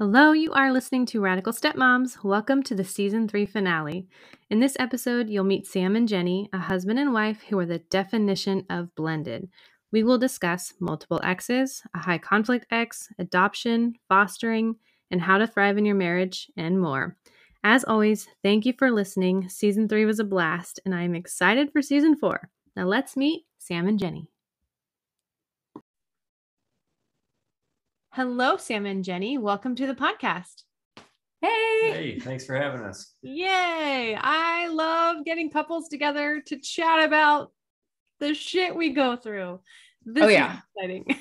Hello, you are listening to Radical Stepmoms. Welcome to the season three finale. In this episode, you'll meet Sam and Jenny, a husband and wife who are the definition of blended. We will discuss multiple exes, a high conflict ex, adoption, fostering, and how to thrive in your marriage, and more. As always, thank you for listening. Season three was a blast, and I am excited for season four. Now let's meet Sam and Jenny. Hello, Sam and Jenny. Welcome to the podcast. Hey. Hey, thanks for having us. Yay. I love getting couples together to chat about the shit we go through. This oh, yeah. exciting.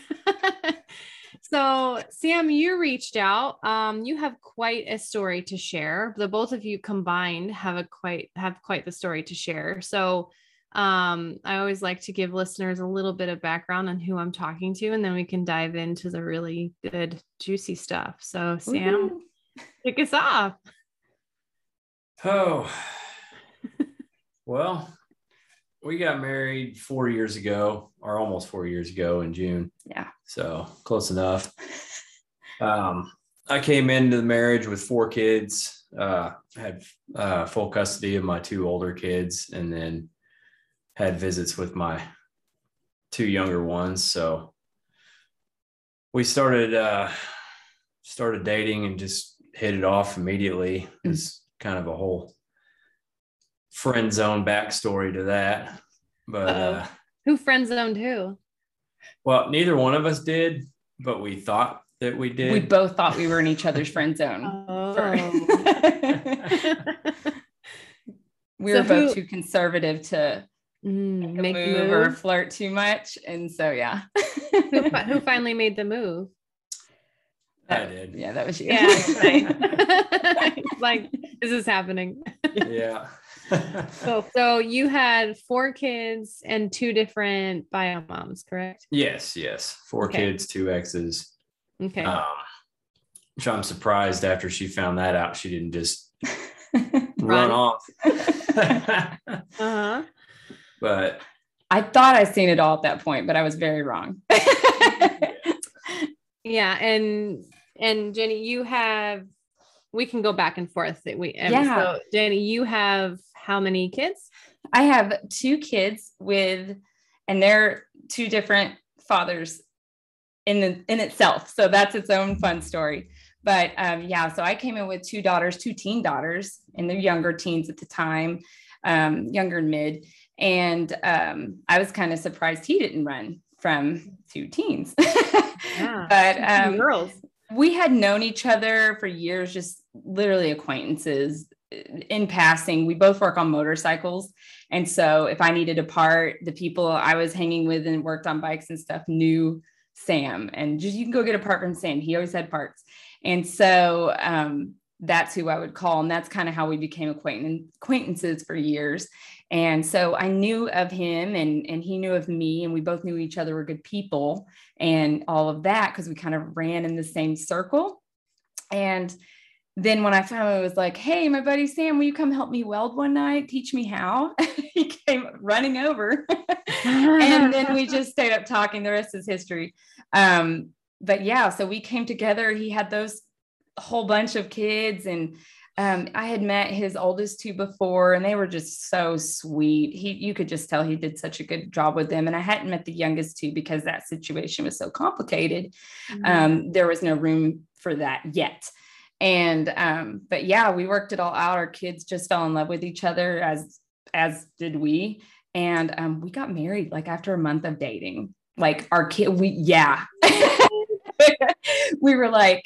so, Sam, you reached out. Um, you have quite a story to share. The both of you combined have a quite have quite the story to share. So, um, I always like to give listeners a little bit of background on who I'm talking to, and then we can dive into the really good, juicy stuff. So, Sam, Ooh. kick us off. Oh, well, we got married four years ago, or almost four years ago in June. Yeah. So close enough. Um, I came into the marriage with four kids. Uh, had uh, full custody of my two older kids, and then had visits with my two younger ones. So we started uh, started dating and just hit it off immediately. Mm. It's kind of a whole friend zone backstory to that. But uh, who friend zoned who? Well, neither one of us did, but we thought that we did. We both thought we were in each other's friend zone. Oh. we so were both who, too conservative to Mm, make, make move, move, or flirt too much. And so, yeah. who, who, finally made the move? I did. Yeah, that was you. Yeah. like, this is happening. yeah. so, so you had four kids and two different bio moms, correct? Yes, yes. Four okay. kids, two exes. Okay. Um, which I'm surprised after she found that out, she didn't just run off. uh-huh. But I thought I seen it all at that point, but I was very wrong. yeah, and and Jenny, you have we can go back and forth. That we yeah. So Jenny, you have how many kids? I have two kids with, and they're two different fathers in the in itself. So that's its own fun story. But um, yeah, so I came in with two daughters, two teen daughters, and they're younger teens at the time, um, younger and mid. And um, I was kind of surprised he didn't run from two teens. yeah, but um, girls. We had known each other for years, just literally acquaintances in passing. We both work on motorcycles. And so if I needed a part, the people I was hanging with and worked on bikes and stuff knew Sam. And just you can go get a part from Sam. He always had parts. And so um, that's who I would call. And that's kind of how we became acquaintances for years. And so I knew of him and, and he knew of me, and we both knew each other were good people and all of that because we kind of ran in the same circle. And then when I finally was like, hey, my buddy Sam, will you come help me weld one night? Teach me how? he came running over. and then we just stayed up talking. The rest is history. Um, but yeah, so we came together. He had those whole bunch of kids and um, I had met his oldest two before, and they were just so sweet. He, you could just tell he did such a good job with them. And I hadn't met the youngest two because that situation was so complicated. Mm-hmm. Um, there was no room for that yet. And um, but yeah, we worked it all out. Our kids just fell in love with each other, as as did we. And um, we got married like after a month of dating. Like our kid, we yeah, we were like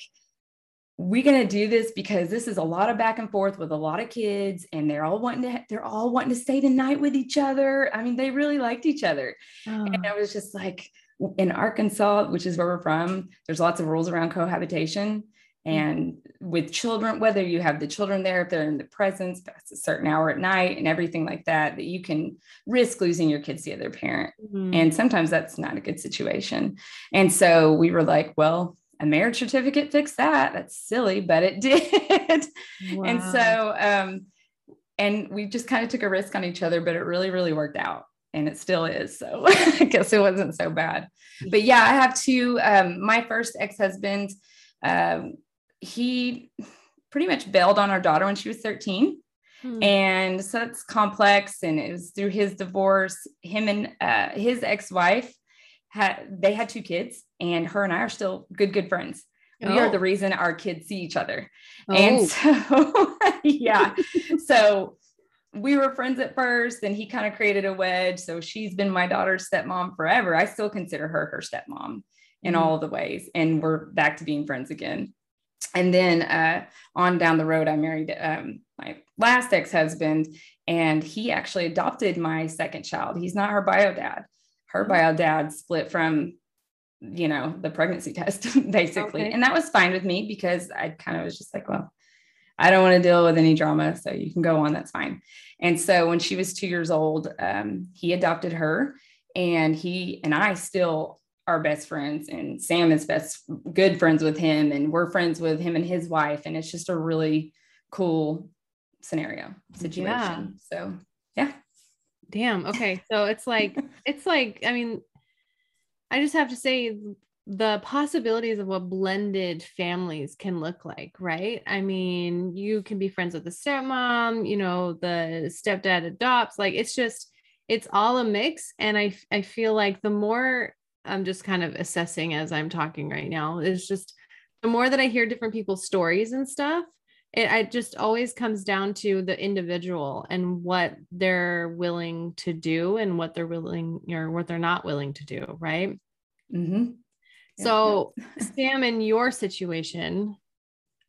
we're going to do this because this is a lot of back and forth with a lot of kids and they're all wanting to they're all wanting to stay the night with each other i mean they really liked each other oh. and i was just like in Arkansas, which is where we're from, there's lots of rules around cohabitation. And with children, whether you have the children there, if they're in the presence past a certain hour at night and everything like that, that you can risk losing your kids to the other parent. Mm-hmm. And sometimes that's not a good situation. And so we were like, well, a marriage certificate fixed that. That's silly, but it did. Wow. And so, um, and we just kind of took a risk on each other, but it really, really worked out and it still is. So I guess it wasn't so bad. But yeah, I have two. Um, my first ex husband, um, he pretty much bailed on our daughter when she was 13. Hmm. And so it's complex. And it was through his divorce. Him and uh, his ex wife had, they had two kids, and her and I are still good, good friends. We oh. are the reason our kids see each other. Oh. And so, yeah. so we were friends at first and he kind of created a wedge. So she's been my daughter's stepmom forever. I still consider her her stepmom in mm-hmm. all the ways. And we're back to being friends again. And then uh, on down the road, I married um, my last ex husband, and he actually adopted my second child. He's not her bio dad. Her bio dad split from, you know, the pregnancy test, basically. Okay. And that was fine with me because I kind of was just like, well, I don't want to deal with any drama. So you can go on. That's fine. And so when she was two years old, um, he adopted her and he and I still are best friends and Sam is best good friends with him and we're friends with him and his wife. And it's just a really cool scenario situation. Yeah. So yeah. Damn. Okay. So it's like, it's like, I mean, I just have to say the possibilities of what blended families can look like, right? I mean, you can be friends with the stepmom, you know, the stepdad adopts, like it's just it's all a mix and I I feel like the more I'm just kind of assessing as I'm talking right now, is just the more that I hear different people's stories and stuff, it, it just always comes down to the individual and what they're willing to do and what they're willing or what they're not willing to do, right? Mm-hmm. So, Sam, in your situation,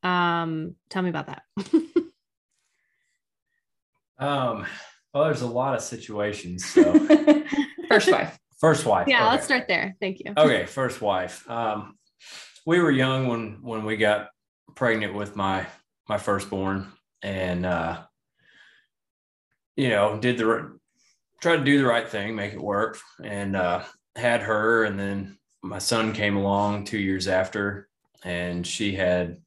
um, tell me about that. um, well, there's a lot of situations. So, first wife. First wife. Yeah, okay. let's start there. Thank you. Okay, first wife. Um, we were young when when we got pregnant with my my firstborn, and uh, you know, did the tried to do the right thing, make it work, and uh, had her, and then my son came along two years after, and she had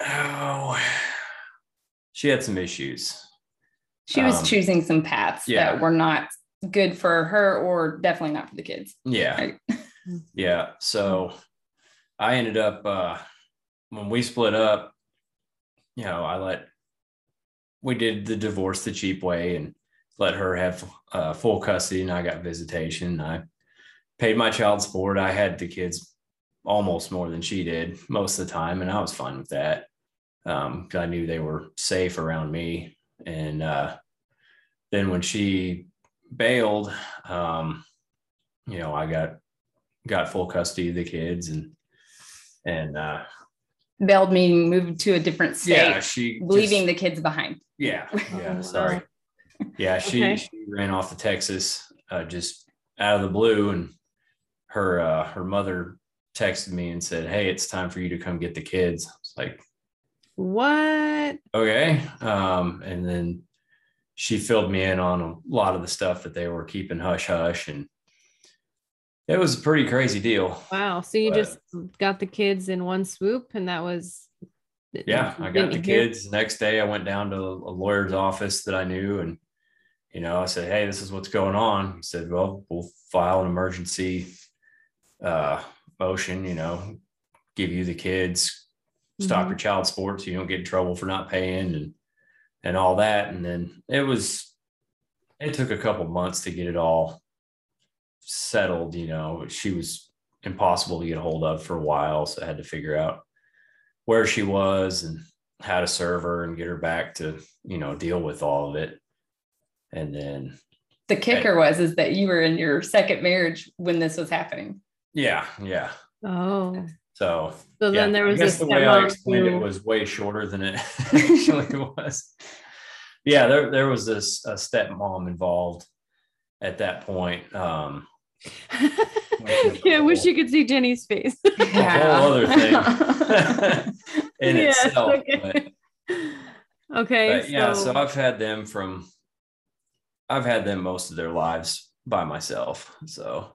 oh, she had some issues. She was um, choosing some paths yeah. that were not good for her or definitely not for the kids. Yeah. Right? yeah. So I ended up uh when we split up, you know, I let we did the divorce the cheap way and let her have uh, full custody and I got visitation. I paid my child support. I had the kids almost more than she did most of the time, and I was fine with that because um, I knew they were safe around me. And uh, then when she bailed, um, you know, I got got full custody of the kids and and uh, bailed meaning moved to a different state. Yeah, she leaving just, the kids behind. Yeah, yeah. sorry. Yeah, she okay. she ran off to Texas uh, just out of the blue and her uh, her mother texted me and said, "Hey, it's time for you to come get the kids." I was like, "What?" Okay. Um, and then she filled me in on a lot of the stuff that they were keeping hush hush, and it was a pretty crazy deal. Wow! So you but, just got the kids in one swoop, and that was. Yeah, I got the kids. Next day, I went down to a lawyer's office that I knew, and you know, I said, "Hey, this is what's going on." He said, "Well, we'll file an emergency uh, motion, you know, give you the kids, stop mm-hmm. your child support so you don't get in trouble for not paying and and all that. And then it was it took a couple months to get it all settled, you know. She was impossible to get a hold of for a while. So I had to figure out where she was and how to serve her and get her back to, you know, deal with all of it. And then the kicker I, was is that you were in your second marriage when this was happening. Yeah, yeah. Oh. So, so yeah, then there was I guess the way I explained it was way shorter than it actually was. Yeah, there there was this a stepmom involved, at that point. Um, yeah, I wish you could see Jenny's face. a whole other thing in Yes, itself. okay. But, okay. but yeah, so I've had them from, I've had them most of their lives by myself. So,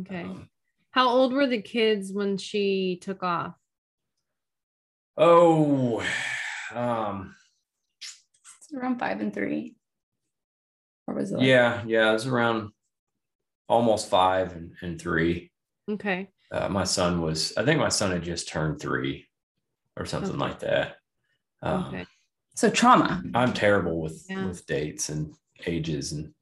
okay. um, How old were the kids when she took off? oh, um, It's around five and three. Or was it? like- yeah, yeah, it was around almost five and, and three. Okay. Uh, my son was, I think my son had just turned three or something Okay. like that. Um, Okay. So trauma. I'm terrible with Yeah. with dates and ages and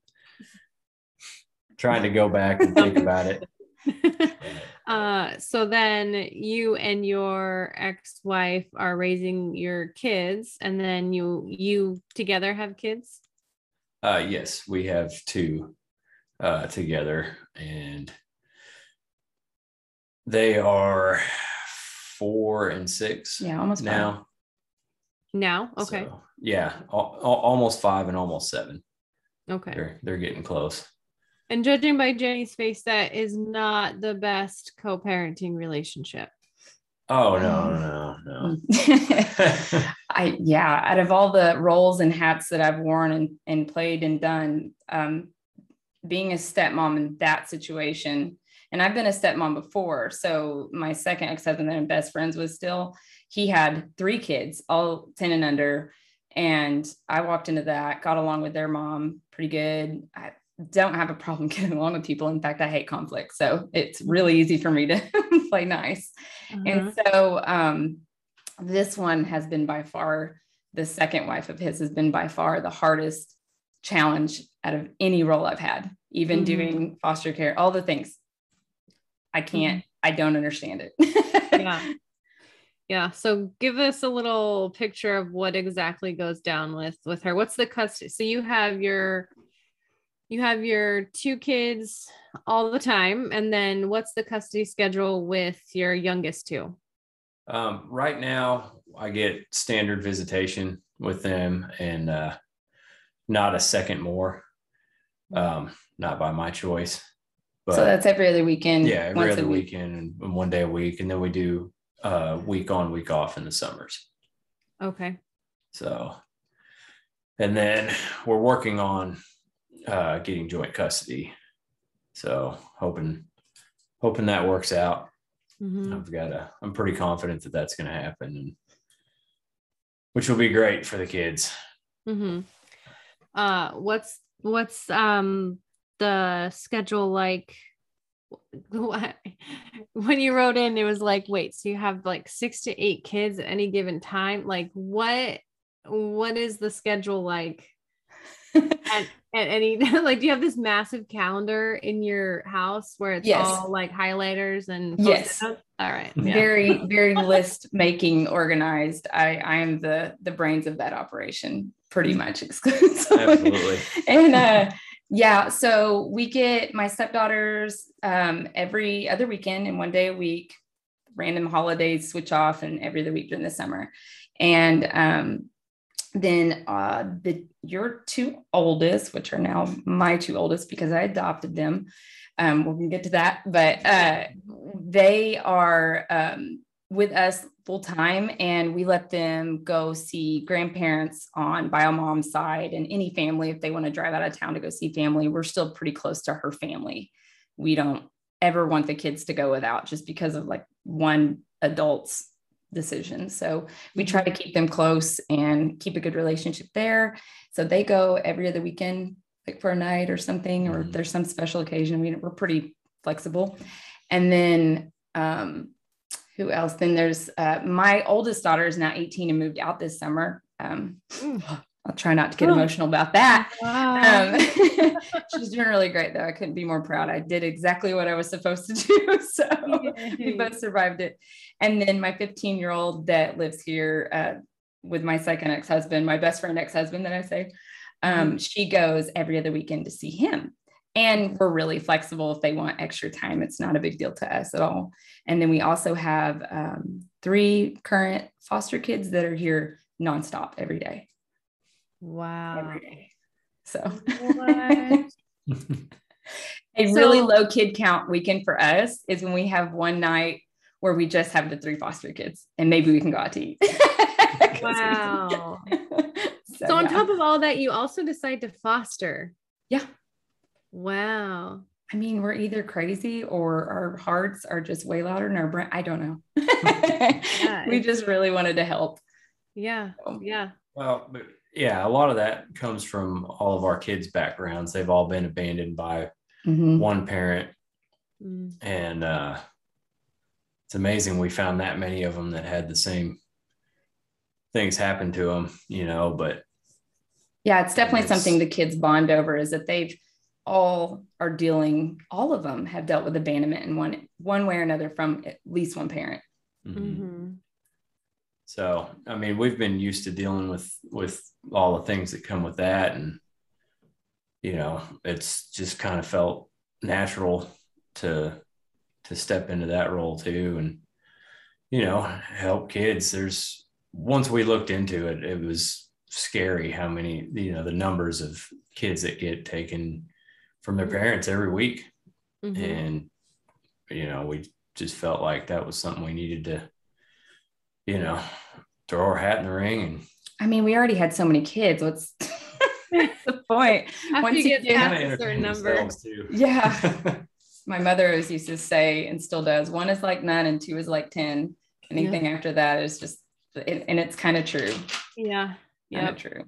trying to go back and think about it. uh so then you and your ex-wife are raising your kids and then you you together have kids Uh, yes, we have two uh, together, and they are four and six Yeah, almost five. now. now okay So, yeah, al- al- almost five and almost seven. okay They're they're getting close. and judging by jenny's face that is not the best co-parenting relationship Oh no no no. I yeah, out of all the roles and hats that I've worn and, and played and done, um, being a stepmom in that situation, and I've been a stepmom before. So my second ex-husband that I'm best friends with still, he had three kids, all 10 and under. And I walked into that, got along with their mom pretty good. I don't have a problem getting along with people. In fact, I hate conflict. So it's really easy for me to play nice. Uh-huh. And so um, this one has been by far the second wife of his has been by far the hardest challenge out of any role I've had, even Mhm. doing foster care, all the things. I can't, I don't understand it. yeah yeah so give us a little picture of what exactly goes down with with her what's the custody so you have your you have your two kids all the time and then what's the custody schedule with your youngest two Um, right now, I get standard visitation with them and uh, not a second more. Um, not by my choice. But so that's every other weekend. yeah, every other week. weekend and- one day a week. And then we do uh, week on, week off in the summers. okay So, and then we're working on uh, getting joint custody. So hoping, hoping that works out. Mhm. I've got a, I'm pretty confident that that's going to happen and which will be great for the kids. Mm-hmm. Uh, what's what's um the schedule like? When you wrote in, it was like, wait, so you have like six to eight kids at any given time. Like, what what is the schedule like? at, at any like, do you have this massive calendar in your house where it's Yes. all like highlighters and Yes. post-it notes? All right. Yeah. very very list making organized i i am the the brains of that operation pretty much exclusively Absolutely. and uh yeah so we get my stepdaughters um every other weekend and one day a week random holidays switch off and every other week during the summer and um then uh the your two oldest which are now my two oldest because i adopted them um we're gonna get to that but uh they are um with us full time and we let them go see grandparents on bio mom's side and any family if they want to drive out of town to go see family. We're still pretty close to her family. We don't ever want the kids to go without just because of like one adult's decision. So we try to keep them close and keep a good relationship there. So they go every other weekend like for a night or something or Mhm. there's some special occasion. We, we're pretty flexible. And then um who else then there's uh my oldest daughter is now 18 and moved out this summer um Mm. i'll try not to get Oh. emotional about that Wow. um, she's doing really great though. I couldn't be more proud. I did exactly what I was supposed to do. So we both survived it. And then my 15 year old that lives here uh, with my second ex husband, my best friend ex husband that I say, um, she goes every other weekend to see him. And we're really flexible if they want extra time. It's not a big deal to us at all. And then we also have um, three current foster kids that are here nonstop every day. wow. Every day. So What? a so, really low kid count weekend for us is when we have one night where we just have the three foster kids and maybe we can go out to eat. wow. so, so, on yeah. top of all that, you also decide to foster. Yeah. Wow. I mean, we're either crazy or our hearts are just way louder than our brain. I don't know. yeah, we just really wanted to help. Yeah. So. Yeah. Well, but yeah, a lot of that comes from all of our kids' backgrounds. They've all been abandoned by mm-hmm. one parent. Mm. And uh, it's amazing we found that many of them that had the same things happen to them, you know, but yeah, it's definitely it's, something the kids bond over is that they've all are dealing, all of them have dealt with abandonment in one one way or another from at least one parent. Mm-hmm. Mm-hmm. So, I mean, we've been used to dealing with with all the things that come with that, and you know, it's just kind of felt natural to to step into that role too, and you know, help kids. There's once we looked into it, it was scary how many you know the numbers of kids that get taken from their parents every week, mm-hmm. and you know, we just felt like that was something we needed to you know, throw our hat in the ring. And I mean, we already had so many kids. What's the point? After Once you get past a certain number. Yeah. My mother always used to say, and still does, one is like nine and two is like 10. Anything yeah. after that is just, and it's kind of true. Yeah. Yeah. true.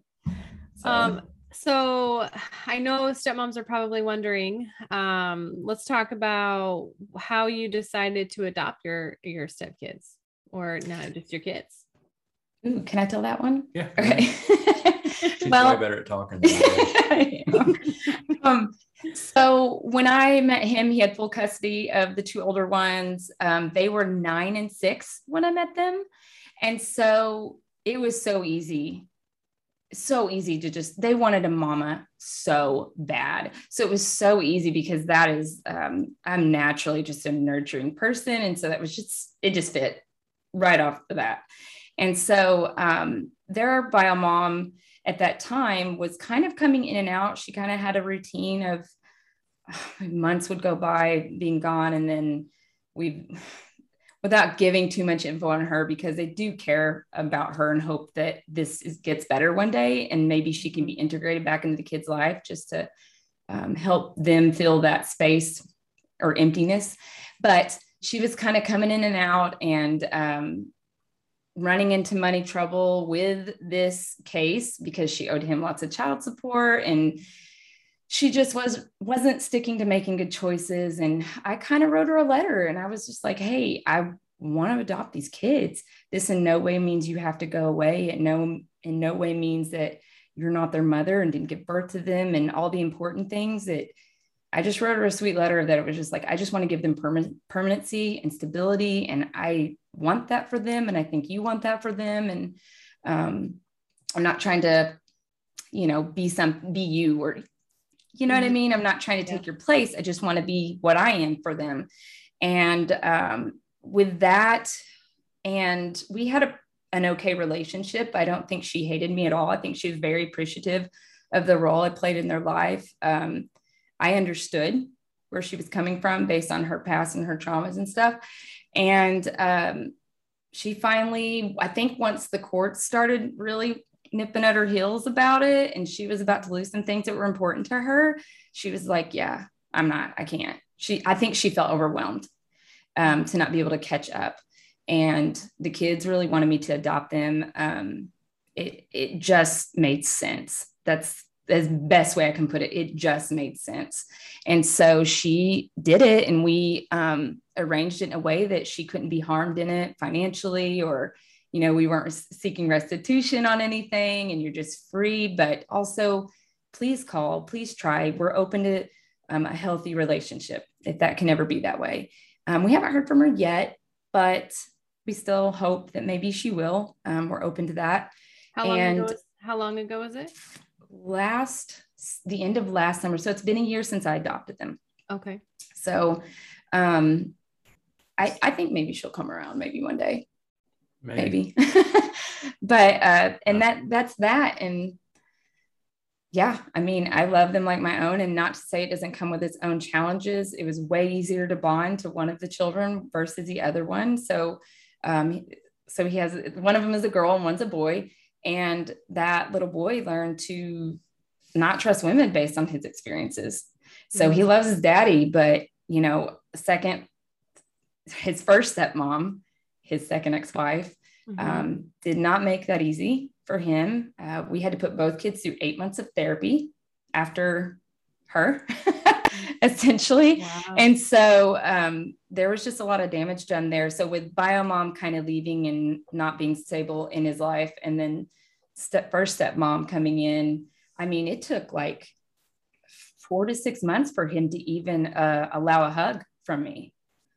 So. Um, so I know stepmoms are probably wondering. Um, let's talk about how you decided to adopt your your stepkids or not just your kids? Ooh, can I tell that one? Yeah. Okay. She's well, way better at talking. um, so when I met him, he had full custody of the two older ones. Um, they were nine and six when I met them. And so it was so easy so easy to just they wanted a mama so bad so it was so easy because that is um, i'm naturally just a nurturing person and so that was just it just fit right off the bat. And so um, their bio mom at that time was kind of coming in and out. She kind of had a routine of months would go by being gone. And then we, without giving too much info on her, because they do care about her and hope that this is, gets better one day. And maybe she can be integrated back into the kid's life just to um, help them fill that space or emptiness. But she was kind of coming in and out and um, running into money trouble with this case because she owed him lots of child support and she just was wasn't sticking to making good choices and i kind of wrote her a letter and i was just like hey i want to adopt these kids this in no way means you have to go away it no in no way means that you're not their mother and didn't give birth to them and all the important things that I just wrote her a sweet letter that it was just like, I just want to give them permanency and stability. And I want that for them. And I think you want that for them. And um, I'm not trying to, you know, be some, be you or, you know mm-hmm. what I mm-hmm. mean? I'm not trying to take yeah. your place. I just want to be what I am for them. And um, with that, and we had a, an okay relationship. I don't think she hated me at all. I think she was very appreciative of the role I played in their life. Um, I understood where she was coming from based on her past and her traumas and stuff. And um, she finally, I think once the courts started really nipping at her heels about it and she was about to lose some things that were important to her, she was like, Yeah, I'm not, I can't. She, I think she felt overwhelmed um, to not be able to catch up. And the kids really wanted me to adopt them. Um, it, it just made sense. That's the best way I can put it. It just made sense. And so she did it, and we um, arranged it in a way that she couldn't be harmed in it financially, or, you know, we weren't seeking restitution on anything, and you're just free. But also, please call, please try. We're open to um, a healthy relationship if that can ever be that way. Um, we haven't heard from her yet, but we still hope that maybe she will. Um, we're open to that. How long and ago? Was, how long ago was it? last the end of last summer. So it's been a year since I adopted them. Okay. So um I I think maybe she'll come around maybe one day. Maybe. maybe. but uh and that that's that and yeah, I mean, I love them like my own, and not to say it doesn't come with its own challenges. It was way easier to bond to one of the children versus the other one. So, um, so he has one of them is a girl and one's a boy, and that little boy learned to not trust women based on his experiences. So he mm-hmm. loves his daddy, but you know, second, his first stepmom, his second ex-wife, mm-hmm. um, did not make that easy for him. Uh, we had to put both kids through eight months of therapy after her, essentially. Wow. And so um, there was just a lot of damage done there. So with Biomom kind of leaving and not being stable in his life, and then step first stepmom coming in, I mean, it took like four to six months for him to even uh, allow a hug from me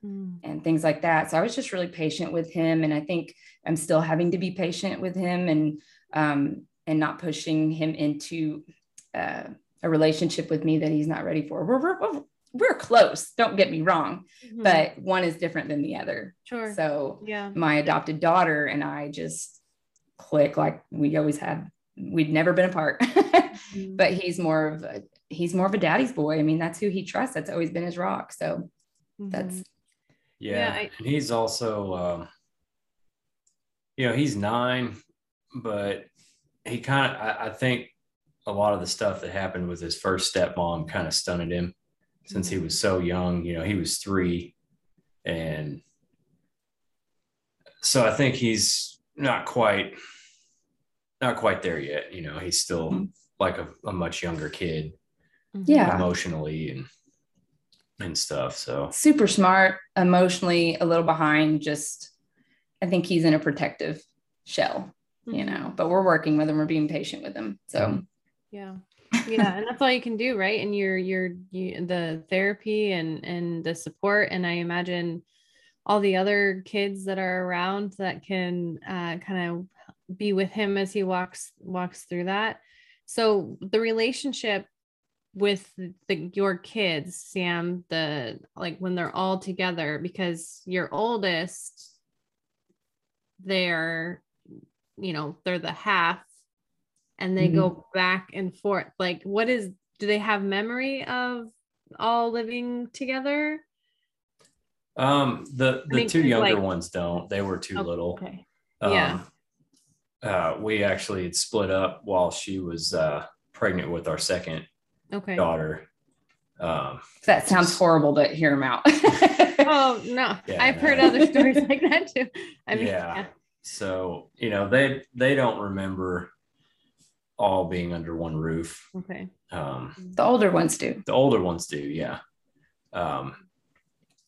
mm. and things like that. So I was just really patient with him. And I think I'm still having to be patient with him and um, and not pushing him into uh, a relationship with me that he's not ready for. We're, we're, we're close, don't get me wrong, mm-hmm. but one is different than the other. Sure. So yeah, my adopted daughter and I just click like we always had. We'd never been apart, mm-hmm. but he's more of a, he's more of a daddy's boy. I mean, that's who he trusts. That's always been his rock. So mm-hmm. that's yeah. yeah I, and he's also, um, you know, he's nine, but he kind of, I, I, think a lot of the stuff that happened with his first stepmom kind of stunted him since he was so young. You know, he was three. And so I think he's not quite, not quite there yet. You know, he's still mm-hmm. like a, a much younger kid. Yeah. Emotionally and, and stuff. So super smart, emotionally a little behind. Just, I think he's in a protective shell you mm-hmm. know, but we're working with him, We're being patient with him. So, yeah. yeah and that's all you can do right and your your you, the therapy and and the support and i imagine all the other kids that are around that can uh, kind of be with him as he walks walks through that so the relationship with the your kids sam the like when they're all together because your oldest they're you know they're the half and they mm-hmm. go back and forth. Like what is do they have memory of all living together? Um the the I mean, two younger like, ones don't. They were too oh, little. okay. Um, yeah. uh we actually had split up while she was uh pregnant with our second okay. daughter. Um that sounds horrible to hear them out oh no yeah, i've no. heard other stories like that too i mean yeah. yeah so, you know, they they don't remember all being under one roof. Okay. Um, the older ones do. The older ones do, yeah. Um,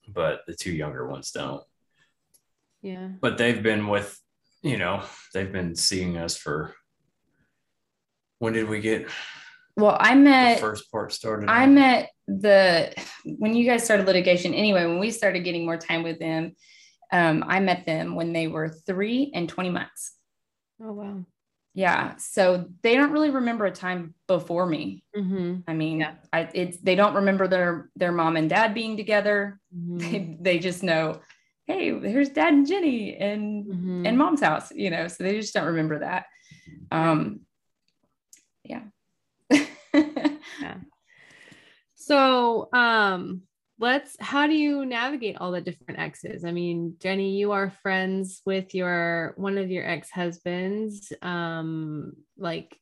but the two younger ones don't. Yeah. But they've been with, you know, they've been seeing us for. When did we get? Well, I met first part started. I met the when you guys started litigation. Anyway, when we started getting more time with them, um, I met them when they were three and 20 months. Oh, wow. Yeah. So they don't really remember a time before me. Mm-hmm. I mean, yeah. I, it's, they don't remember their, their mom and dad being together. Mm-hmm. They, they just know, Hey, here's dad and Jenny and, mm-hmm. and mom's house, you know, so they just don't remember that. Um, yeah. Yeah. So, um, let's how do you navigate all the different exes i mean jenny you are friends with your one of your ex-husbands um like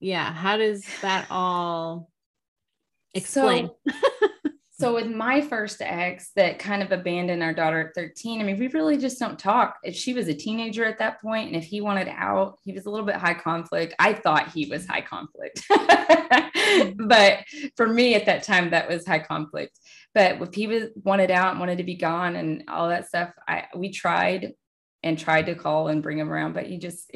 yeah how does that all explain so, so with my first ex that kind of abandoned our daughter at 13 i mean we really just don't talk. If she was a teenager at that point and if he wanted out he was a little bit high conflict. I thought he was high conflict. But for me at that time that was high conflict. But if he was wanted out and wanted to be gone and all that stuff, I we tried and tried to call and bring him around, but he just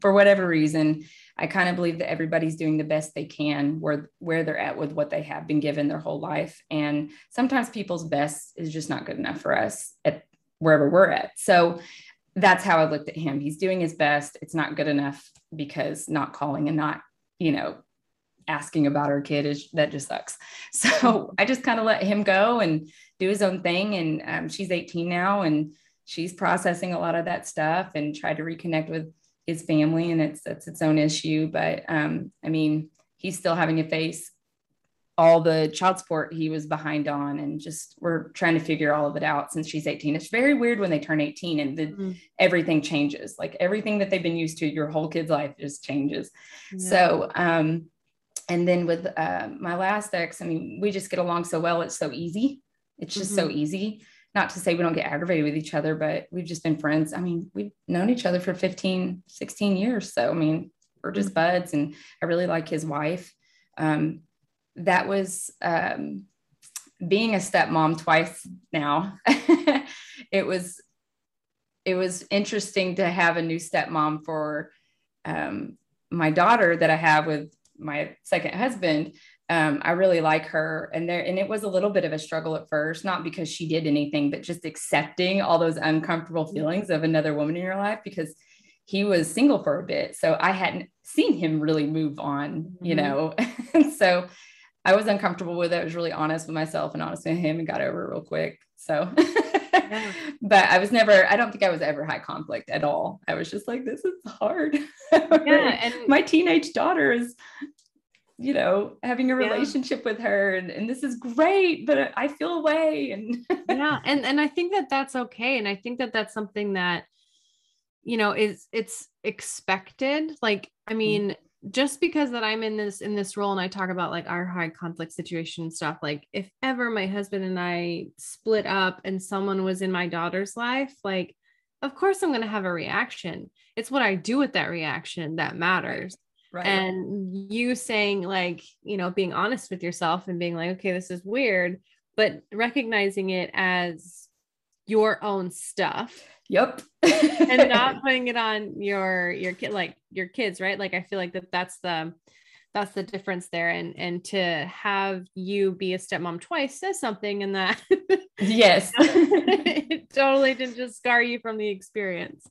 for whatever reason, I kind of believe that everybody's doing the best they can where where they're at with what they have been given their whole life. And sometimes people's best is just not good enough for us at wherever we're at. So that's how I looked at him. He's doing his best. It's not good enough because not calling and not, you know, asking about our kid is that just sucks. So I just kind of let him go and do his own thing. And um, she's 18 now and she's processing a lot of that stuff and tried to reconnect with his family. And it's, it's its own issue. But um, I mean, he's still having to face all the child support he was behind on and just we're trying to figure all of it out since she's 18 it's very weird when they turn 18 and the, mm-hmm. everything changes like everything that they've been used to your whole kid's life just changes yeah. so um and then with uh, my last ex i mean we just get along so well it's so easy it's just mm-hmm. so easy not to say we don't get aggravated with each other but we've just been friends i mean we've known each other for 15 16 years so i mean we're just mm-hmm. buds and i really like his wife um, that was um, being a stepmom twice now. it was it was interesting to have a new stepmom for um, my daughter that I have with my second husband. Um, I really like her, and there and it was a little bit of a struggle at first, not because she did anything, but just accepting all those uncomfortable feelings of another woman in your life because he was single for a bit, so I hadn't seen him really move on, you mm-hmm. know, so I was uncomfortable with it. I was really honest with myself and honest with him and got over it real quick. So, yeah. but I was never, I don't think I was ever high conflict at all. I was just like, this is hard. Yeah. and my teenage daughter is, you know, having a relationship yeah. with her and, and this is great, but I feel away. And yeah. And, and I think that that's okay. And I think that that's something that, you know, is it's expected. Like, I mm. mean, just because that I'm in this in this role and I talk about like our high conflict situation and stuff, like if ever my husband and I split up and someone was in my daughter's life, like of course I'm going to have a reaction. It's what I do with that reaction that matters. Right. And you saying like, you know, being honest with yourself and being like, okay, this is weird, but recognizing it as your own stuff Yep. and not putting it on your your kid like your kids, right? Like I feel like that that's the that's the difference there and and to have you be a stepmom twice says something in that yes it totally didn't just scar you from the experience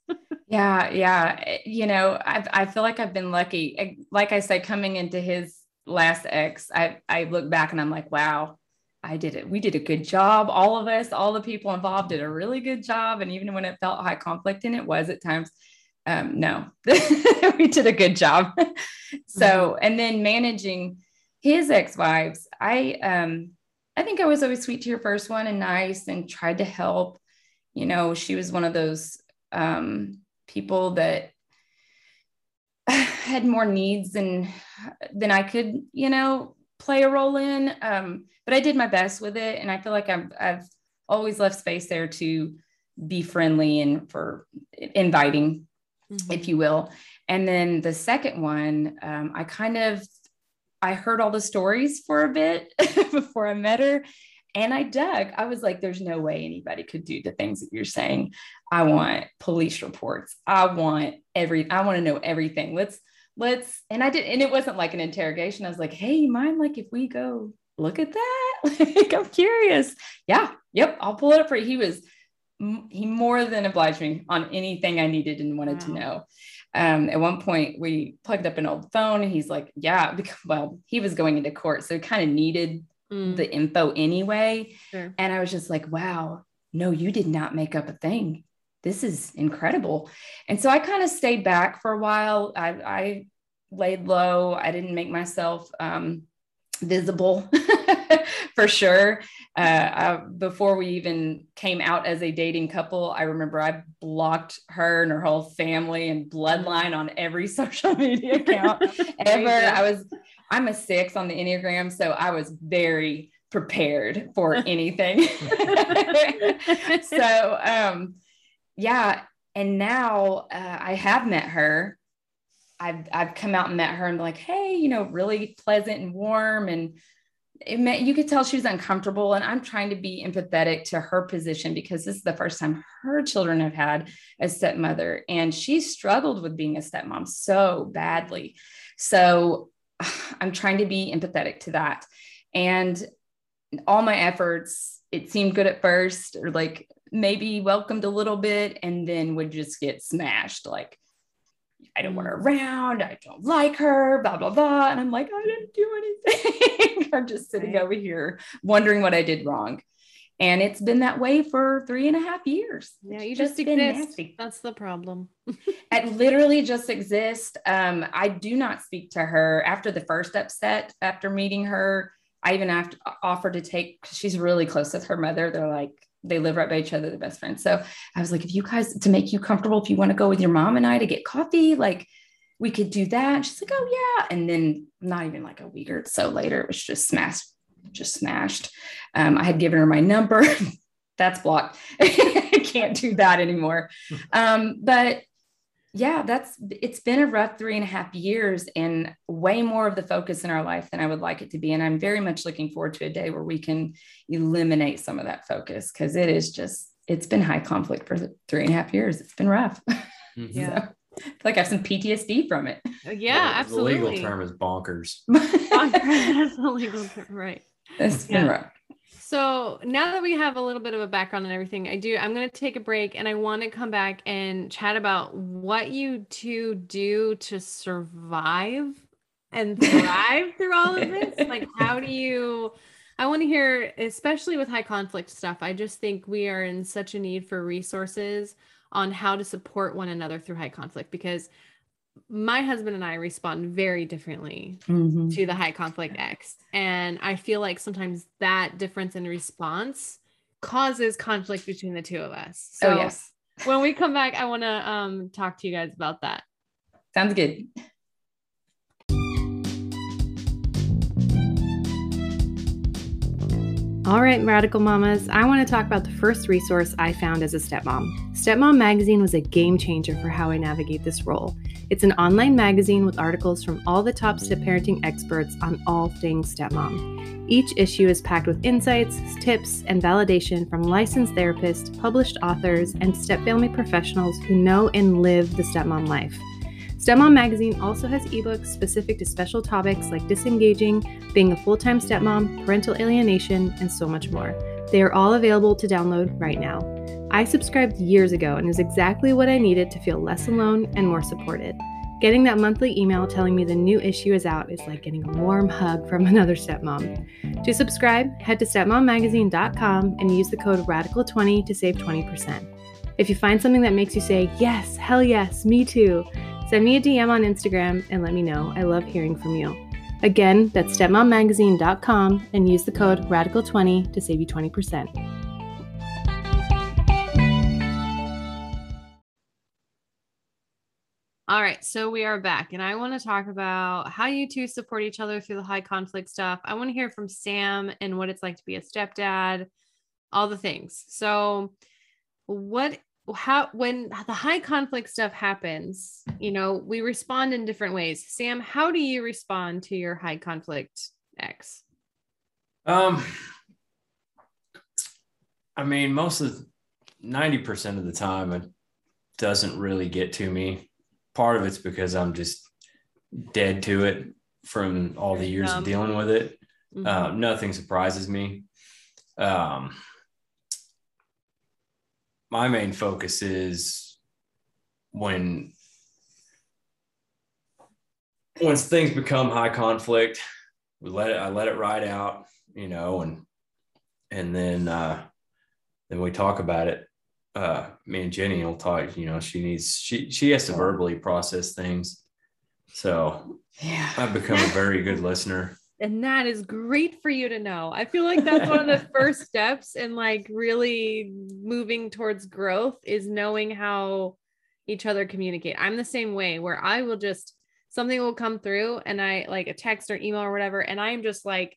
yeah yeah you know i i feel like i've been lucky like i said coming into his last ex i i look back and i'm like wow I did it. We did a good job. All of us, all the people involved did a really good job. And even when it felt high conflict, and it was at times, um, no, we did a good job. so, mm-hmm. and then managing his ex-wives, I, um, I think I was always sweet to your first one and nice and tried to help. You know, she was one of those um, people that had more needs than than I could, you know, play a role in. Um, but I did my best with it. And I feel like I've, I've always left space there to be friendly and for inviting, mm-hmm. if you will. And then the second one, um, I kind of, I heard all the stories for a bit before I met her. And I dug. I was like, there's no way anybody could do the things that you're saying. I want police reports. I want every, I want to know everything. Let's let's and I did and it wasn't like an interrogation. I was like, hey, mind like if we go look at that? like I'm curious. Yeah, yep, I'll pull it up for you. He was he more than obliged me on anything I needed and wanted wow. to know. Um, at one point, we plugged up an old phone, and he's like, "Yeah, because, well, he was going into court, so he kind of needed mm. the info anyway." Sure. And I was just like, "Wow, no, you did not make up a thing this is incredible. And so I kind of stayed back for a while. I, I laid low. I didn't make myself um, visible for sure. Uh, I, before we even came out as a dating couple, I remember I blocked her and her whole family and bloodline on every social media account ever. I was, I'm a six on the Enneagram, so I was very prepared for anything. so, um, yeah. And now uh, I have met her. I've, I've come out and met her and like, hey, you know, really pleasant and warm. And it meant you could tell she was uncomfortable. And I'm trying to be empathetic to her position because this is the first time her children have had a stepmother. And she struggled with being a stepmom so badly. So I'm trying to be empathetic to that. And all my efforts, it seemed good at first, or like maybe welcomed a little bit and then would just get smashed like I don't want her around. I don't like her, blah, blah, blah. And I'm like, I didn't do anything. I'm just sitting right. over here wondering what I did wrong. And it's been that way for three and a half years. Yeah, you It's just exist. nasty. That's the problem. I literally just exist. Um, I do not speak to her after the first upset. After meeting her, I even offered to take. 'cause She's really close with her mother. They're like they live right by each other. They're best friends. So I was like, if you guys to make you comfortable, if you want to go with your mom and I to get coffee, like we could do that. And she's like, oh yeah. And then not even like a week or so later, it was just smashed, just smashed. Um, I had given her my number. That's blocked. I can't do that anymore. Um, but yeah, that's it's been a rough three and a half years and way more of the focus in our life than I would like it to be. And I'm very much looking forward to a day where we can eliminate some of that focus because it is just it's been high conflict for three and a half years. It's been rough. Mhm. Yeah. So, I feel like I have some PTSD from it. Yeah, The- absolutely. The legal term is bonkers. bonkers. That's the legal term, right. it's been rough. So now that we have a little bit of a background and everything, I do. I'm going to take a break and I want to come back and chat about what you two do to survive and thrive through all of this. Like, how do you? I want to hear, especially with high conflict stuff. I just think we are in such a need for resources on how to support one another through high conflict because my husband and I respond very differently Mhm. to the high conflict X. And I feel like sometimes that difference in response causes conflict between the two of us. So oh yes, when we come back, I want to um talk to you guys about that. sounds good. All right, radical mamas, I want to talk about the first resource I found as a stepmom. Stepmom magazine was a game changer for how I navigate this role. It's an online magazine with articles from all the top step parenting experts on all things stepmom. Each issue is packed with insights, tips, and validation from licensed therapists, published authors, and stepfamily professionals who know and live the stepmom life. Stepmom magazine also has ebooks specific to special topics like disengaging, being a full time stepmom, parental alienation, and so much more. They are all available to download right now. I subscribed years ago and was exactly what I needed to feel less alone and more supported. Getting that monthly email telling me the new issue is out is like getting a warm hug from another stepmom. To subscribe, head to stepmommagazine.com and use the code RADICAL20 to save 20%. If you find something that makes you say, yes, hell yes, me too, send me a DM on Instagram and let me know. I love hearing from you. Again, that's stepmommagazine.com and use the code RADICAL20 to save you 20%. All right, so we are back, and I want to talk about how you two support each other through the high conflict stuff. I want to hear from Sam and what it's like to be a stepdad, all the things. So, what, how, when the high conflict stuff happens, you know, we respond in different ways. Sam, how do you respond to your high conflict ex? Um, I mean, most of ninety percent of the time, it doesn't really get to me. Part of it's because I'm just dead to it from all the years Um, of dealing with it. Mhm. Uh, nothing surprises me. Um, my main focus is when once things become high conflict, we let it. I let it ride out, you know, and and then uh, then we talk about it. Uh, me and Jenny will talk. You know, she needs she she has to verbally process things. So Yeah. I've become a very good listener. And that is great for you to know. I feel like that's one of the first steps in like really moving towards growth is knowing how each other communicate. I'm the same way where I will just something will come through and I like a text or email or whatever and I'm just like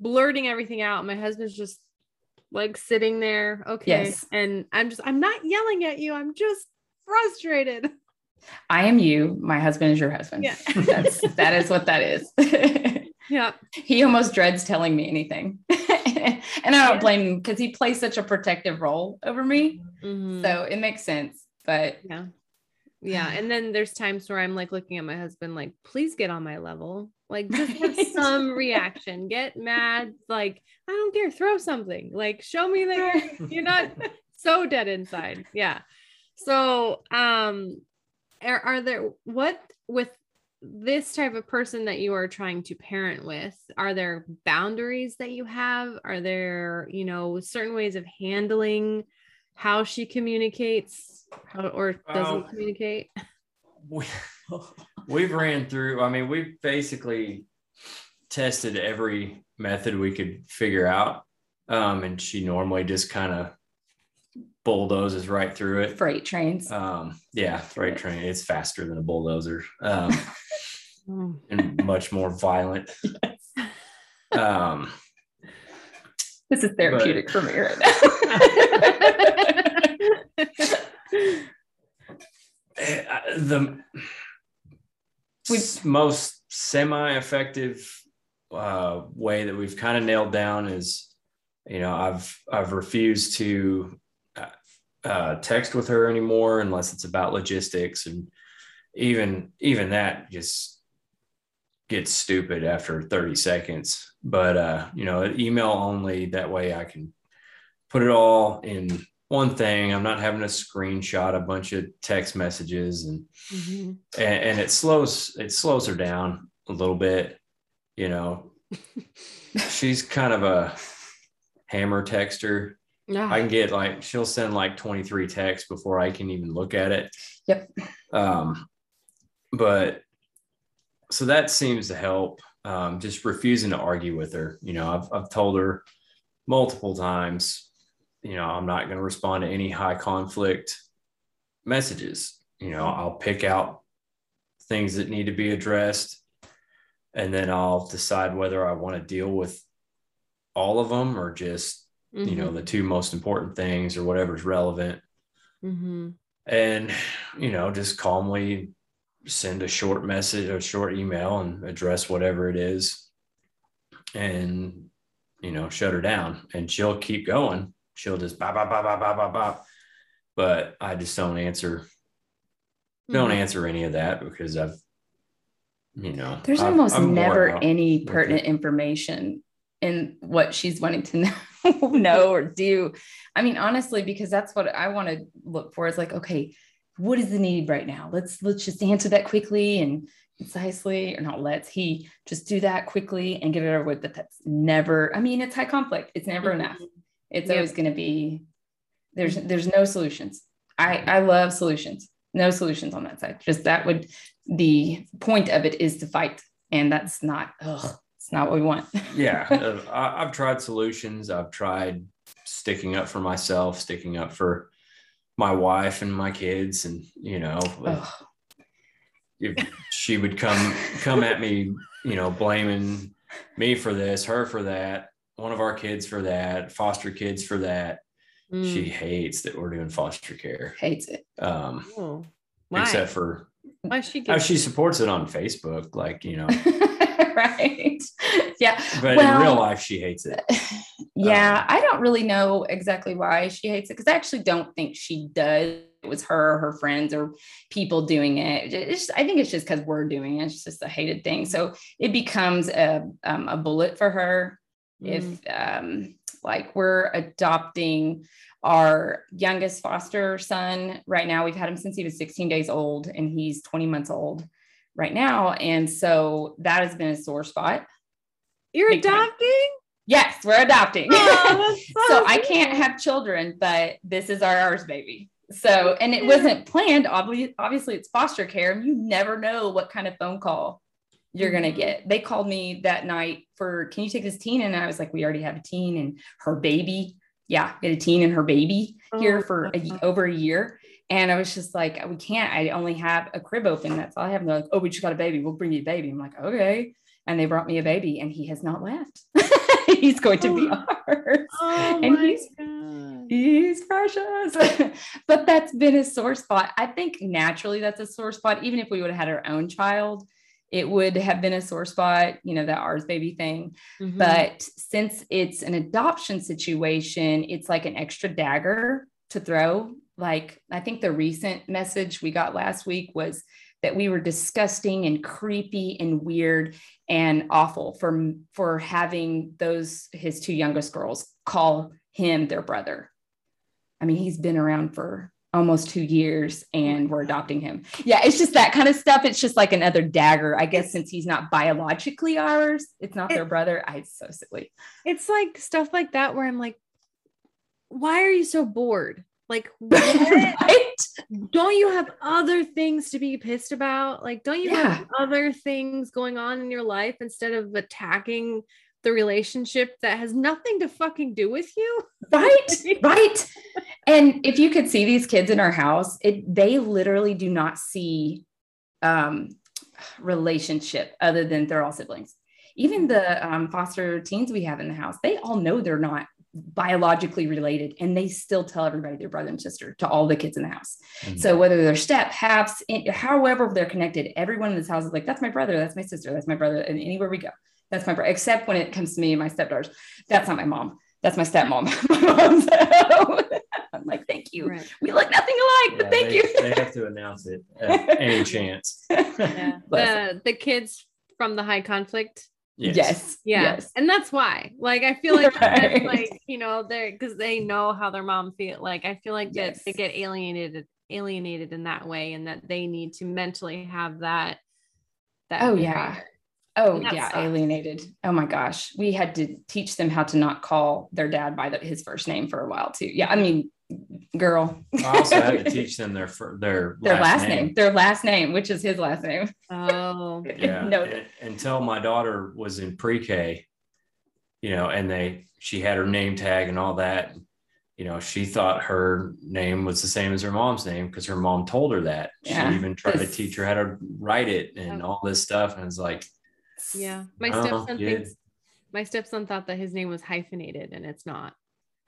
blurting everything out. My husband's just like sitting there, okay. Yes. And I'm just I'm not yelling at you. I'm just frustrated. I am you. My husband is your husband. Yeah. That's that is what that is. Yeah. he almost dreads telling me anything. and I don't blame him because he plays such a protective role over me. Mhm. So it makes sense. But Yeah. Yeah. And then there's times where I'm like looking at my husband, like, please get on my level. Like, just have some reaction. Get mad. Like, I don't care. Throw something. Like, show me that you're, you're not so dead inside. Yeah. So, um, are, are there what with this type of person that you are trying to parent with, are there boundaries that you have? Are there, you know, certain ways of handling how she communicates how, or doesn't communicate? We, we've ran through, I mean, we've basically tested every method we could figure out. Um, and she normally just kind of bulldozes right through it. Freight trains. Um, yeah, freight train. It's faster than a bulldozer. Um, and much more violent. Yes. Um, this is therapeutic but, for me right now. the we've, most semi-effective uh, way that we've kind of nailed down is, you know, I've I've refused to uh, text with her anymore unless it's about logistics, and even even that just gets stupid after 30 seconds. But uh, you know, email only. That way, I can put it all in one thing. I'm not having to screenshot a bunch of text messages, and mm-hmm. and, and it slows it slows her down a little bit. You know, she's kind of a hammer texter. Yeah. I can get like she'll send like 23 texts before I can even look at it. Yep. Um, but so that seems to help. Um, just refusing to argue with her. You know, I've, I've told her multiple times, you know, I'm not going to respond to any high conflict messages. You know, I'll pick out things that need to be addressed and then I'll decide whether I want to deal with all of them or just, mm-hmm. you know, mm-hmm. the two most important things or whatever's relevant. Mm-hmm. And, you know, just calmly send a short message or short email and address whatever it is and you know shut her down and she'll keep going she'll just bop bop bop bop bop bop bop but i just don't answer don't mm-hmm. answer any of that because i've you know there's I've, almost I'm never any pertinent information in what she's wanting to know, know or do i mean honestly because that's what i want to look for is like okay what is the need right now? Let's let's just answer that quickly and concisely or not let's he just do that quickly and get it over with but that's never i mean it's high conflict it's never mm-hmm. enough. It's yep. always going to be there's there's no solutions. I i love solutions no solutions on that side. Just that would the point of it is to fight and that's not ugh, it's not what we want. Yeah uh, I, i've tried solutions. I've tried sticking up for myself sticking up for my wife and my kids and you know if she would come come at me you know blaming me for this her for that one of our kids for that foster kids for that. Mm. she hates that we're doing foster care. Hates it. Um oh. except for why she how she supports it on facebook like you know right? Yeah. But well, in real life she hates it. Yeah um, i don't really know exactly why she hates it because i actually don't think she does. It was her her friends or people doing it. It's just, i think it's just because we're doing it. It's just a hated thing. So it becomes a, um, a bullet for her mm. if um, like we're adopting our youngest foster son. Right now we've had him since he was 16 days old and he's 20 months old right now and so that has been a sore spot you're Big adopting time. Yes, we're adopting. Oh, so, so I can't have children, but this is our ours baby. So, and it wasn't planned. Obviously, obviously, it's foster care, and you never know what kind of phone call you're gonna mm-hmm. get. They called me that night for, "Can you take this teen?" And I was like, "We already have a teen and her baby. Yeah, get a teen and her baby here oh, for a, over a year." And I was just like, "We can't. I only have a crib open. That's all I have." And they're like, "Oh, we just got a baby. We'll bring you a baby." I'm like, "Okay." And they brought me a baby, and he has not left. he's going to be oh. ours. Oh and he's God. he's precious. but that's been a sore spot. I think naturally that's a sore spot. Even if we would have had our own child, it would have been a sore spot, you know, that ours baby thing. Mm-hmm. But since it's an adoption situation, it's like an extra dagger to throw. Like I think the recent message we got last week was that we were disgusting and creepy and weird and awful for for having those his two youngest girls call him their brother. I mean, he's been around for almost two years and we're adopting him. Yeah, it's just that kind of stuff. It's just like another dagger, I guess, since he's not biologically ours, it's not It- their brother. I so silly. It's like stuff like that where I'm like, why are you so bored? Like, right? don't you have other things to be pissed about? Like, don't you Yeah. have other things going on in your life instead of attacking the relationship that has nothing to fucking do with you? Right, right. And if you could see these kids in our house, it they literally do not see um relationship other than they're all siblings. Even the um, foster teens we have in the house, they all know they're not biologically related and they still tell everybody they're brother and sister to all the kids in the house. Mhm. So whether they're step, halves, in- however they're connected, everyone in this house is like, that's my brother, that's my sister, that's my brother. And anywhere we go, that's my brother, except when it comes to me and my stepdaughters. That's not my mom. That's my stepmom. my mom's I'm like, thank you. Right. We look nothing alike, but thank they, you. they have to announce it at any chance. Yeah. The the kids from the high conflict. Yes. Yeah. Yes. And that's why. Like I feel like Right. like, you know, they're because they know how their mom feel. Like I feel like that they get alienated alienated in that way and that they need to mentally have that that Oh, yeah. Barrier. Oh That yeah, sucks. alienated. Oh my gosh, we had to teach them how to not call their dad by the, his first name for a while too. Yeah, I mean, girl. I also had to teach them their their their last name. their last name, which is his last name. Oh. Yeah, no, un- until my daughter was in pre-K, you know, and they she had her name tag and all that. You know, she thought her name was the same as her mom's name because her mom told her that. Yeah, she even tried to teach her how to write it and Oh. all this stuff. And it's like, Yeah. My Oh, stepson yeah. thinks my stepson thought that his name was hyphenated and it's not.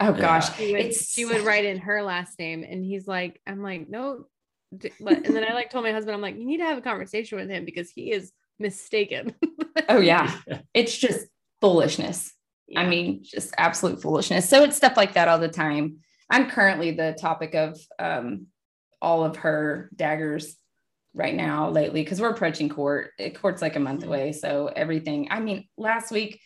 oh Yeah. gosh, She would, It's- she would write in her last name and he's like, I'm like, no. But and then I like told my husband, I'm like, you need to have a conversation with him because he is mistaken. Oh yeah, it's just foolishness. I mean, just absolute foolishness. So it's stuff like that all the time. I'm currently the topic of um, all of her daggers right now lately because we're approaching court. Eh, Court's like a month Mhm. away. So everything, I mean, last week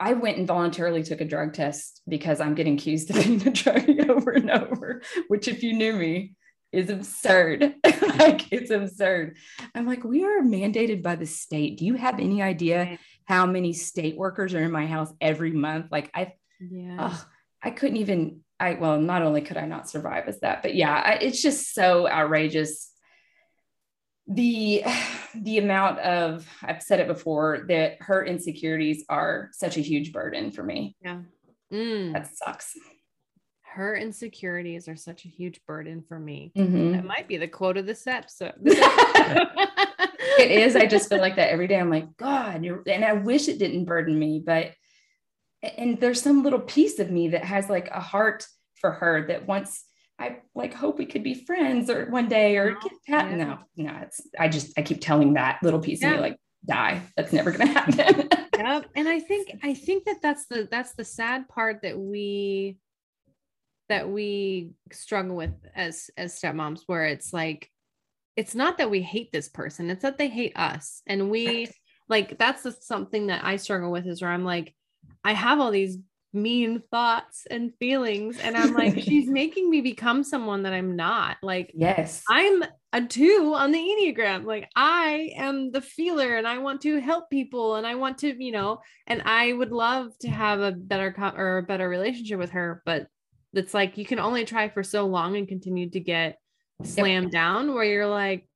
I went and voluntarily took a drug test because I'm getting accused of being a drug over and over, which if you knew me is absurd. like it's absurd. I'm like, we are mandated by the state. Do you have any idea how many state workers are in my house every month? Like I yeah. oh, I couldn't even. I well, not only could I not survive as that, but yeah, I, it's just so outrageous. The the amount of I've said it before that her insecurities are such a huge burden for me. yeah. Mm. That sucks. Her insecurities are such a huge burden for me. Mhm. That might be the quote of this episode. it is. I just feel like that every day. I'm like, God, you're, and I wish it didn't burden me, but and there's some little piece of me that has like a heart for her that wants. I like hope we could be friends or one day or No, get that. yeah. No, no, it's I just I keep telling that little piece of Yeah. me like die. That's never gonna happen. yep and i think i think that that's the that's the sad part that we that we struggle with as as stepmoms where it's like it's not that we hate this person it's that they hate us and we like that's the, something that i struggle with is where i'm like i have all these mean thoughts and feelings and i'm like she's making me become someone that i'm not like yes. I'm a two on the Enneagram. Like I am the feeler and I want to help people and I want to, you know, and I would love to have a better co- or a better relationship with her, but it's like you can only try for so long and continue to get slammed down where you're like,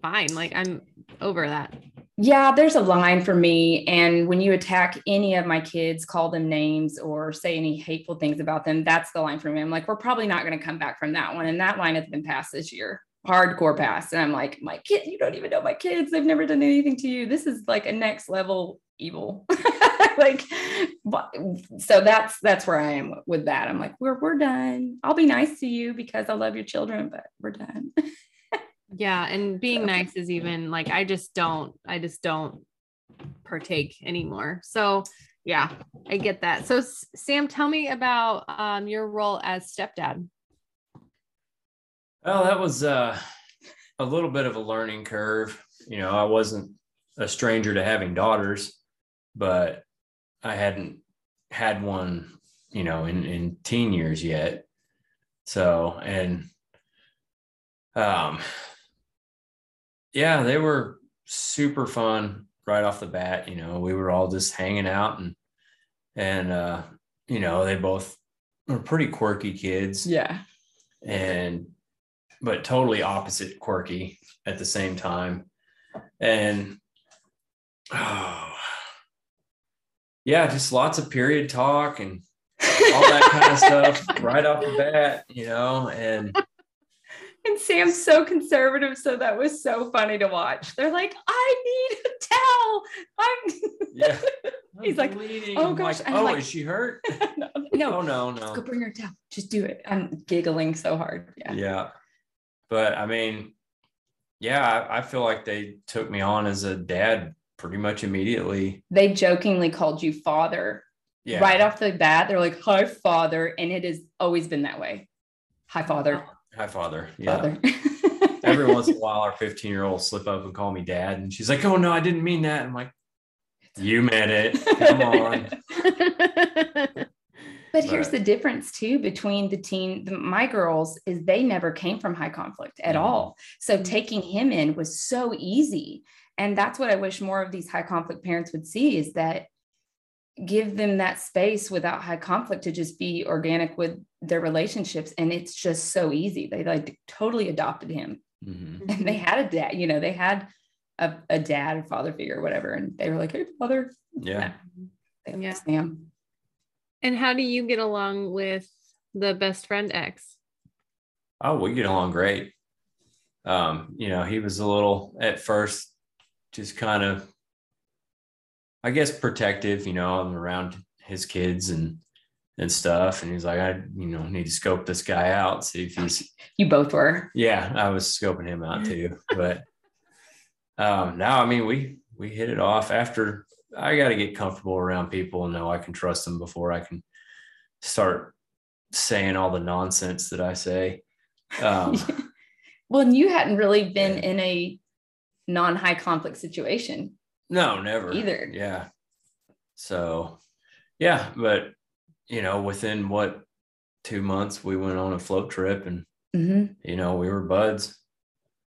fine, like I'm over that. Yeah, there's a line for me. And when you attack any of my kids, call them names or say any hateful things about them, that's the line for me. I'm like, we're probably not going to come back from that one. And that line has been passed this year, hardcore passed. And I'm like, my kid, you don't even know my kids. They've never done anything to you. This is like a next level evil. like, so that's that's where I am with that. I'm like, we're we're done. I'll be nice to you because I love your children, but we're done. Yeah. And being So- nice is even like, I just don't, I just don't partake anymore. So yeah, I get that. So Sam, tell me about um, your role as stepdad. Well, that was uh, a little bit of a learning curve. You know, I wasn't a stranger to having daughters, but I hadn't had one, you know, in, in teen years yet. So, and um, yeah, they were super fun right off the bat. You know, we were all just hanging out and and uh, you know, they both were pretty quirky kids. Yeah. And but totally opposite quirky at the same time. And oh yeah, just lots of period talk and all that kind of stuff right off the bat, you know, and and Sam's so conservative, so that was so funny to watch. They're like, "I need a towel." I'm yeah. He's like, bleeding. "Oh I'm gosh," like, oh, like- is she hurt? no, no, Oh no, no. Let's go bring her towel. Just do it. I'm giggling so hard. Yeah. Yeah. But I mean, yeah, I, I feel like they took me on as a dad pretty much immediately. They jokingly called you father Yeah. right off the bat. They're like, "Hi, father," and it has always been that way. Hi, father. Hi, father. Yeah. Father. Every once in a while, our 15 year old slip up and call me dad. And she's like, oh, no, I didn't mean that. I'm like, you meant it. Come on. But here's the difference too between the teen, the, my girls, is they never came from high conflict at Mhm. all. So Mhm. taking him in was so easy. And that's what I wish more of these high conflict parents would see is that give them that space without high conflict to just be organic with their relationships. And it's just so easy. They like totally adopted him Mhm. and they had a dad, you know, they had a, a dad or father figure or whatever. And they were like, Hey, father. Yeah. They Yeah. Sam. And how do you get along with the best friend ex? Oh, we get along great. Um, you know, he was a little at first just kind of, I guess, protective, you know, I'm around his kids and and stuff. And he's like, I, you know, need to scope this guy out, see if he's You both were. yeah, I was scoping him out too. But um now I mean we we hit it off after I gotta get comfortable around people and know I can trust them before I can start saying all the nonsense that I say. Um Well, and you hadn't really been Yeah. in a non high conflict situation. No, never Either. Yeah. So yeah, but you know, within what two months we went on a float trip and you know, we were buds.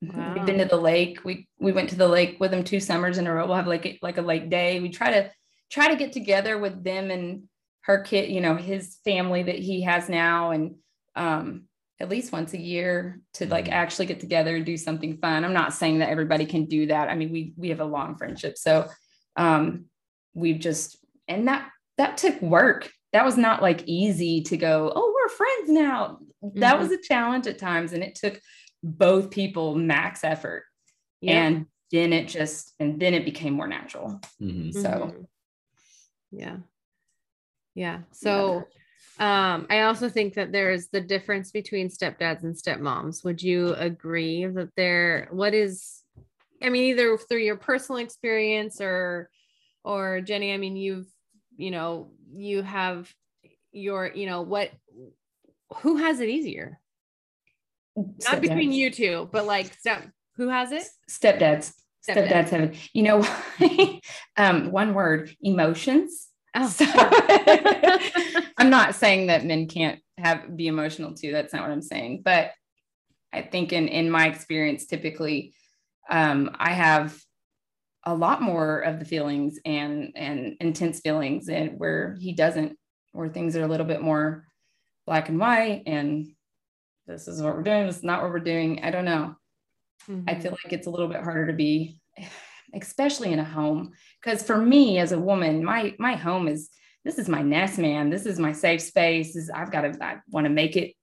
Wow. We've been to the lake. We we went to the lake with them two summers in a row. We'll have like a, like a lake day. We try to try to get together with them and her kid, you know, his family that he has now, and um, at least once a year to like Mhm. actually get together and do something fun. I'm not saying that everybody can do that. I mean, we we have a long friendship, so um, we've just and that that took work. That was not like easy to go. Oh, we're friends now. That was a challenge at times, and it took both people max effort and then it just and then it became more natural Mhm. so Mhm. yeah yeah so um i also think that there's the difference between stepdads and stepmoms. Would you agree that there what is i mean either through your personal experience or or jenny i mean you've you know you have your you know what who has it easier? Not between you two but like step who has it? Stepdads. Stepdads. stepdads have it. You know um one word emotions oh So- i'm not saying that men can't have be emotional too that's not what i'm saying but i think in in my experience typically um i have a lot more of the feelings and and intense feelings and where he doesn't where things are a little bit more black and white and this is what we're doing this is not what we're doing i don't know I Mhm. feel like it's a little bit harder to be, especially in a home. Because for me as a woman, my my home is this is my nest, man. This is my safe space. This is, I've got to I want to make it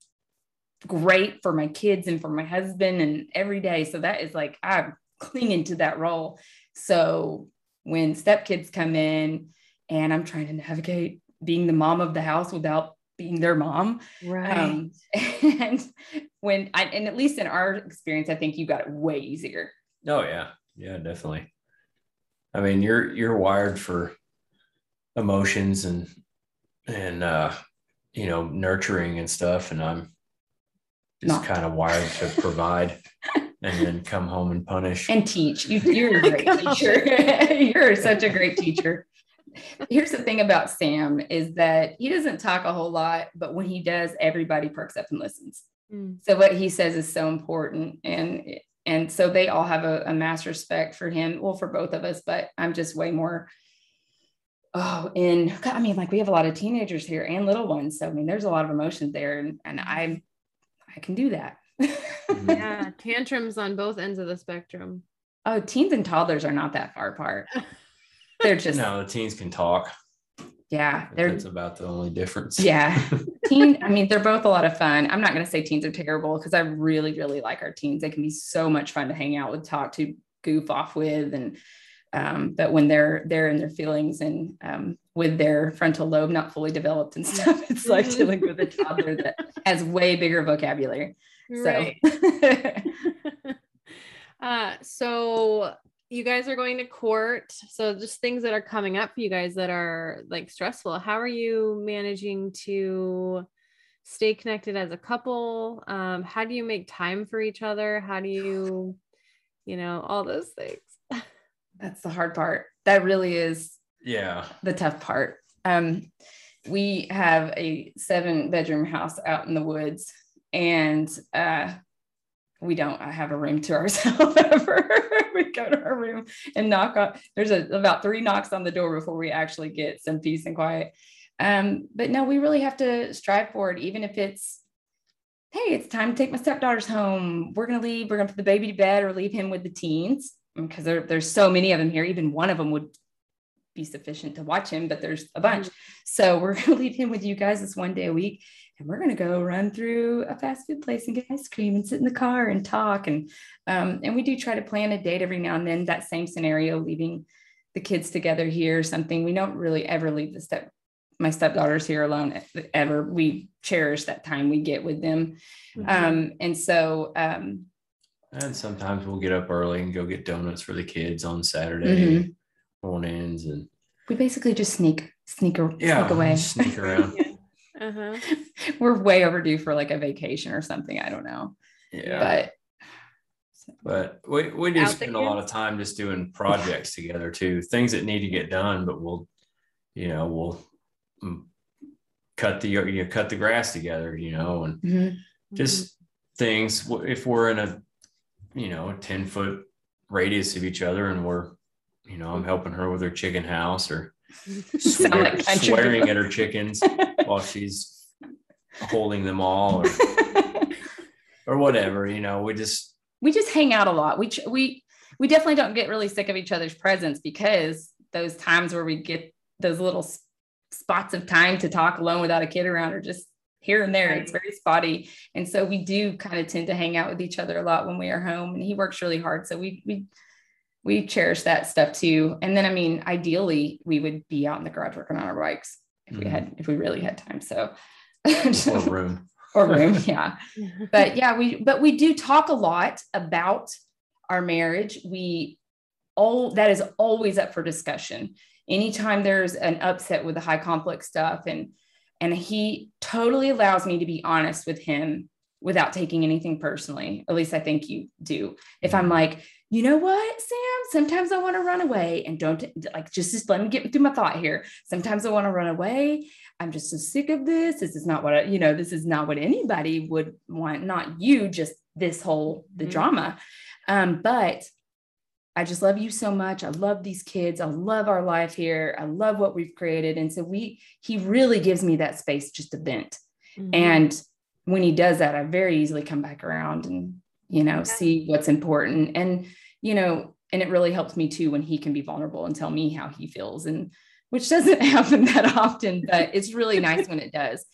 great for my kids and for my husband and every day. So that is like I'm clinging to that role. So when stepkids come in and I'm trying to navigate being the mom of the house without being their mom, right um, and when I, and at least in our experience, I think you got it way easier. Oh yeah, yeah, definitely. I mean, you're you're wired for emotions and and uh, you know nurturing and stuff, and I'm just Not. kind of wired to provide and then come home and punish. And teach. You, you're a great teacher. you're such a great teacher. Here's the thing about Sam is that he doesn't talk a whole lot, but when he does, everybody perks up and listens. Mm. So what he says is so important. And and so they all have a, a mass respect for him. Well, for both of us, but I'm just way more oh and i mean like we have a lot of teenagers here and little ones so i mean there's a lot of emotions there and, and i i can do that. Mm-hmm. Yeah tantrums on both ends of the spectrum. Oh teens and toddlers are not that far apart. They're just no the teens can talk yeah that's about the only difference yeah teen i mean they're both a lot of fun i'm not going to say teens are terrible because i really really like our teens they can be so much fun to hang out with talk to goof off with and um, but when they're they're in their feelings and um, with their frontal lobe not fully developed and stuff, it's like dealing with a toddler that has way bigger vocabulary. Right. So, uh, so you guys are going to court. So just things that are coming up for you guys that are like stressful. How are you managing to stay connected as a couple? Um, how do you make time for each other? How do you, you know, all those things? That's the hard part. That really is yeah the tough part. Um, we have a seven bedroom house out in the woods and uh, we don't have a room to ourselves ever. we go to our room and knock on there's a, about three knocks on the door before we actually get some peace and quiet. Um, but no, we really have to strive for it, even if it's hey, it's time to take my stepdaughters home. We're gonna leave, we're gonna put the baby to bed or leave him with the teens because there, there's so many of them here. Even one of them would be sufficient to watch him, but there's a bunch. Mm-hmm. So we're going to leave him with you guys this one day a week. And we're going to go run through a fast food place and get ice cream and sit in the car and talk. And, um, and we do try to plan a date every now and then, that same scenario, leaving the kids together here or something. We don't really ever leave the step, my stepdaughters here alone ever. We cherish that time we get with them. Mm-hmm. Um, and so, um, and sometimes we'll get up early and go get donuts for the kids on Saturday mm-hmm. mornings, and we basically just sneak sneak, yeah, sneak away, sneak around. uh-huh. We're way overdue for like a vacation or something. I don't know. Yeah, but but we, we do spend a lot of time just doing projects together too things that need to get done but we'll you know we'll mm, cut the you know, cut the grass together you know and mm-hmm. just mm-hmm. things if we're in a you know, 10 foot radius of each other and we're, you know, I'm helping her with her chicken house or swear, swearing at her chickens while she's holding them all or, or whatever, you know, we just, we just hang out a lot. We, we, we definitely don't get really sick of each other's presence because those times where we get those little spots of time to talk alone without a kid around are just here and there. It's very spotty. And so we do kind of tend to hang out with each other a lot when we are home. And he works really hard. So we we we cherish that stuff too. And then I mean, ideally we would be out in the garage working on our bikes if mm-hmm. we had if we really had time. So or room. or room, yeah. but yeah, we but we do talk a lot about our marriage. We all that is always up for discussion. Anytime there's an upset with the high conflict stuff and and he totally allows me to be honest with him without taking anything personally. At least I think you do. If I'm like, you know what, Sam, sometimes I want to run away and don't like just, just let me get through my thought here. Sometimes I want to run away. I'm just so sick of this. This is not what I, you know, this is not what anybody would want, not you, just this whole the mm-hmm. drama. Um, but I just love you so much. I love these kids. I love our life here. I love what we've created. And so we, he really gives me that space just to vent. Mm-hmm. And when he does that, I very easily come back around and, you know, see what's important. And, you know, and it really helps me too when he can be vulnerable and tell me how he feels and which doesn't happen that often, but it's really nice when it does.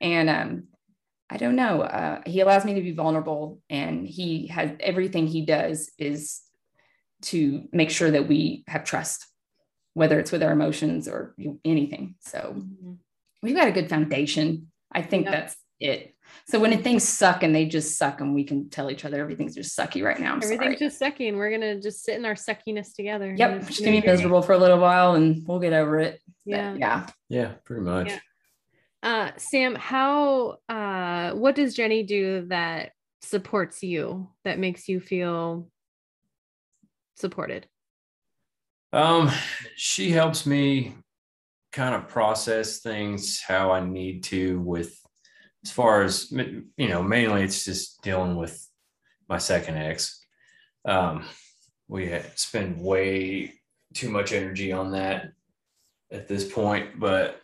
And um, I don't know. Uh, he allows me to be vulnerable and he has everything he does is to make sure that we have trust, whether it's with our emotions or anything. So mm-hmm. we've got a good foundation. I think yep. that's it. So when things suck and they just suck and we can tell each other everything's just sucky right now. I'm everything's sorry. just sucky and we're gonna just sit in our suckiness together. Yep. Just gonna be miserable for a little while and we'll get over it. Yeah. But yeah. Yeah, pretty much. Yeah. Uh Sam, how uh what does Jenny do that supports you that makes you feel supported? Um, she helps me kind of process things how I need to with as far as you know, mainly it's just dealing with my second ex. Um, we spend way too much energy on that at this point, but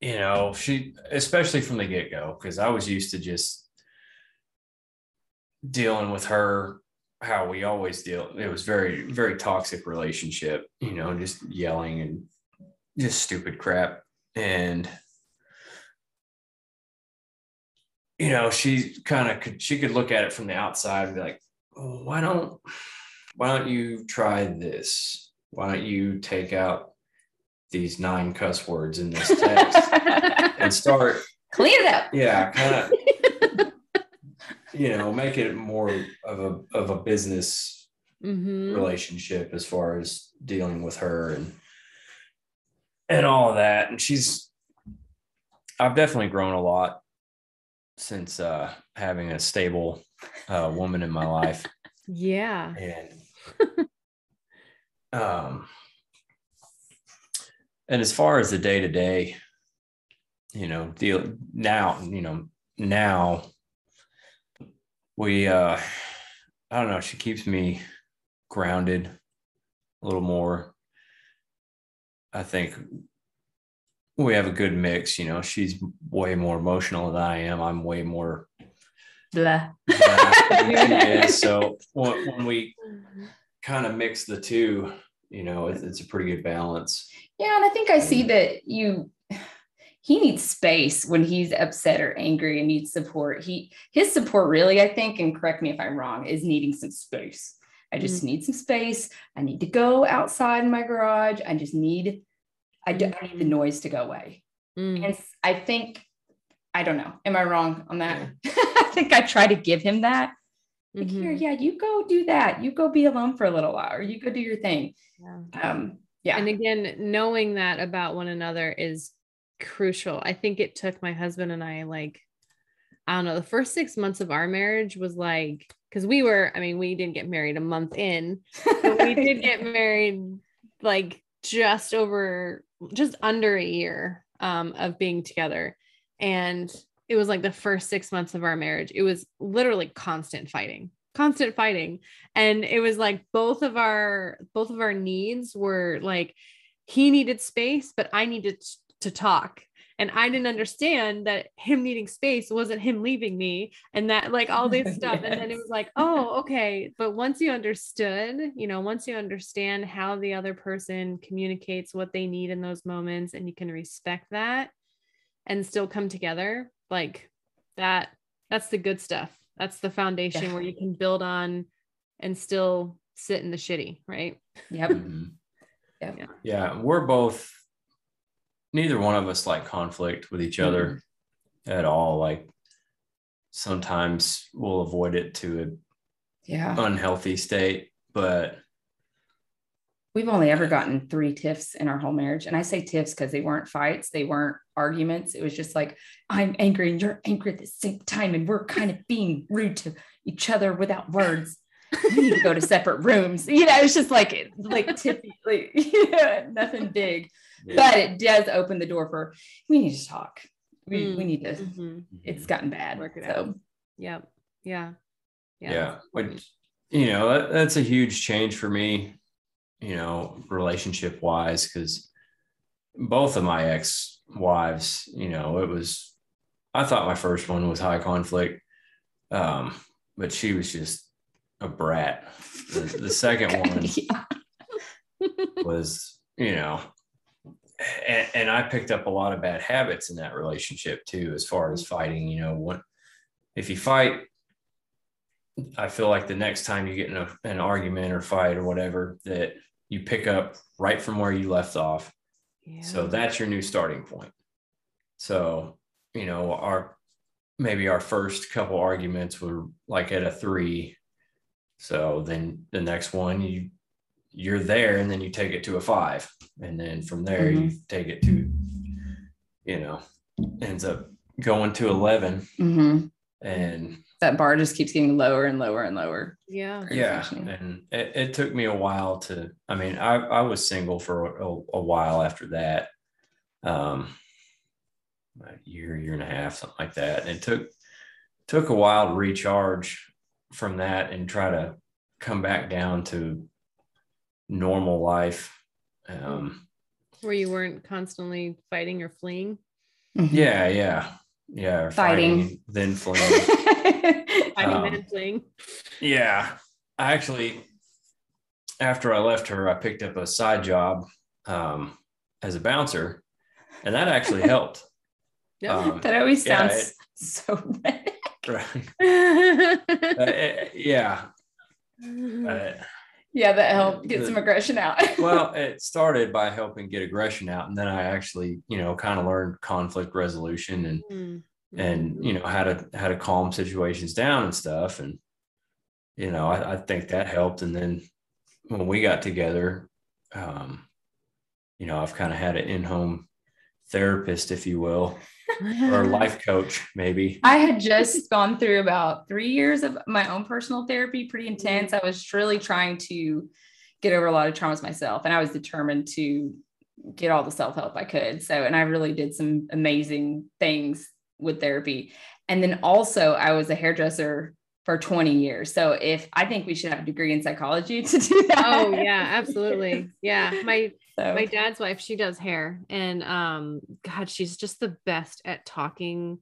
you know, she especially from the get go, because I was used to just dealing with her how we always deal. It was very, very toxic relationship, you know, just yelling and just stupid crap. And you know, she kind of could she could look at it from the outside and be like, oh, why don't why don't you try this? Why don't you take out these nine cuss words in this text and start clean it up? Yeah, kind of you know, make it more of a of a business mm-hmm. relationship as far as dealing with her and and all of that. And she's I've definitely grown a lot since uh, having a stable uh, woman in my life. Yeah. And um and as far as the day to day, you know, deal now, you know, now we uh I don't know, she keeps me grounded a little more. I think we have a good mix. You know, she's way more emotional than I am. I'm way more blah. blah so when, when we kind of mix the two, you know, it's, it's a pretty good balance. Yeah, and I think I see that you he needs space when he's upset or angry and needs support. He his support really, I think, and correct me if I'm wrong, is needing some space. I just mm-hmm. need some space. I need to go outside in my garage. I just need I, do, I need the noise to go away. Mm. And I think, I don't know. Am I wrong on that? Yeah. I think I try to give him that. Like, mm-hmm. here, yeah, you go do that. You go be alone for a little while, or you go do your thing. Yeah. Um, yeah. And again, knowing that about one another is crucial. I think it took my husband and I like, I don't know, the first six months of our marriage was like, because we were, I mean, we didn't get married a month in, but we did get married like just over just under a year um, of being together. And it was like the first six months of our marriage. It was literally constant fighting, constant fighting. And it was like both of our both of our needs were like he needed space, but I needed to talk and I didn't understand that him needing space wasn't him leaving me and that like all this stuff. yes. And then it was like, oh, okay. But once you understood, you know, once you understand how the other person communicates what they need in those moments and you can respect that and still come together, like that, that's the good stuff. That's the foundation yeah. where you can build on and still sit in the shitty, right? Yep. Mm-hmm. Yep. Yeah. Yeah. We're both neither one of us like conflict with each other mm-hmm. at all. Like sometimes we'll avoid it to a yeah unhealthy state, but we've only ever gotten three tiffs in our whole marriage. And I say tiffs because they weren't fights, they weren't arguments. It was just like, I'm angry and you're angry at the same time. And we're kind of being rude to each other without words. we need to go to separate rooms. You know, it's just like like tiffy, like yeah, nothing big but it does open the door for we need to talk. We, mm. we need to. Mm-hmm. It's gotten bad. Work it so. out. Yep. Yeah. Yeah. Yeah. Which, you know, that, that's a huge change for me, you know, relationship wise, because both of my ex wives, you know, it was, I thought my first one was high conflict. Um, but she was just a brat. The, the second one was, you know, and, and, I picked up a lot of bad habits in that relationship too, as far as mm-hmm. fighting. You know, what if you fight, I feel like the next time you get in a, an argument or fight or whatever, that you pick up right from where you left off. Yeah. So that's your new starting point. So, you know, our maybe our first couple arguments were like at a three. So then the next one you you're there and then you take it to a five and then from there mm-hmm. you take it to you know ends up going to 11 mm-hmm. and that bar just keeps getting lower and lower and lower yeah yeah and it, it, took me a while to i mean i, I was single for a, a while after that um a year, year and a half, something like that. And it took took a while to recharge from that and try to come back down to normal life. Um, Where you weren't constantly fighting or fleeing. Mhm. yeah, yeah, yeah. or Fighting. then fleeing. Fighting Um, and fleeing. Yeah. I actually, after I left her, I picked up a side job um, as a bouncer, and that actually helped. Yeah. Um, that always yeah, sounds so bad. right. Uh, eh, yeah. Uh, Yeah, that helped get The- some aggression out. well, it started by helping get aggression out, and then I actually, you know, kind of learned conflict resolution and Mm. and you know how to how to calm situations down and stuff and you know I, I think that helped and then when we got together um you know i've kind of had an in-home therapist if you will or life coach maybe I had just gone through about three years of my own personal therapy, pretty mm-hmm. intense. I was really trying to get over a lot of traumas myself, and I was determined to get all the self help I could. So, and I really did some amazing things with therapy. And then also, I was a hairdresser for 20 years. So, if I think we should have a degree in psychology to do that. oh yeah, absolutely. Yeah. My So, my dad's wife, she does hair. And um, God, she's just the best at talking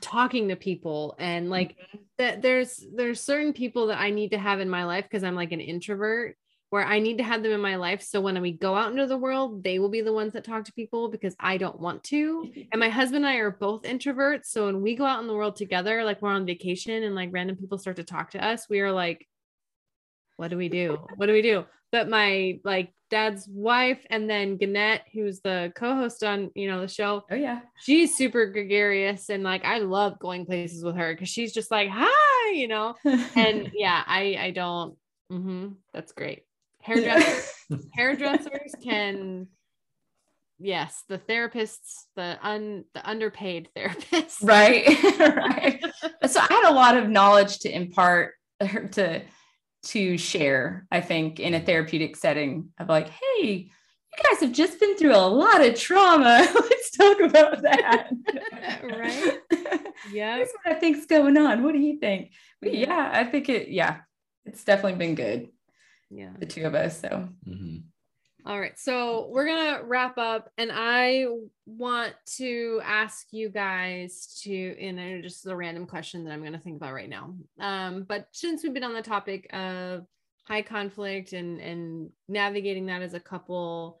talking to people. And like that there's there's certain people that I need to have in my life because I'm like an introvert where I need to have them in my life. So when we go out into the world they will be the ones that talk to people because I don't want to. And my husband and I are both introverts. So when we go out in the world together like we're on vacation and like random people start to talk to us we are like what do we do? What do we do? But my like dad's wife and then Gannett who's the co-host on you know the show. Oh, yeah. she's super gregarious and like I love going places with her because she's just like hi you know? And yeah I I don't mhm, that's great. Hairdressers hairdressers can yes the therapists the un the underpaid therapists. Right right. So i had a lot of knowledge to impart to to share i think in a therapeutic setting of like hey you guys have just been through a lot of trauma. Let's talk about that. Right. yeah Here's what i think's going on. What do you think? But yeah. i think it yeah it's definitely been good yeah. the two of us so. Mhm. All right. So we're going to wrap up. And I want to ask you guys to, in a, just a random question that I'm going to think about right now. Um, but since we've been on the topic of high conflict and, and navigating that as a couple,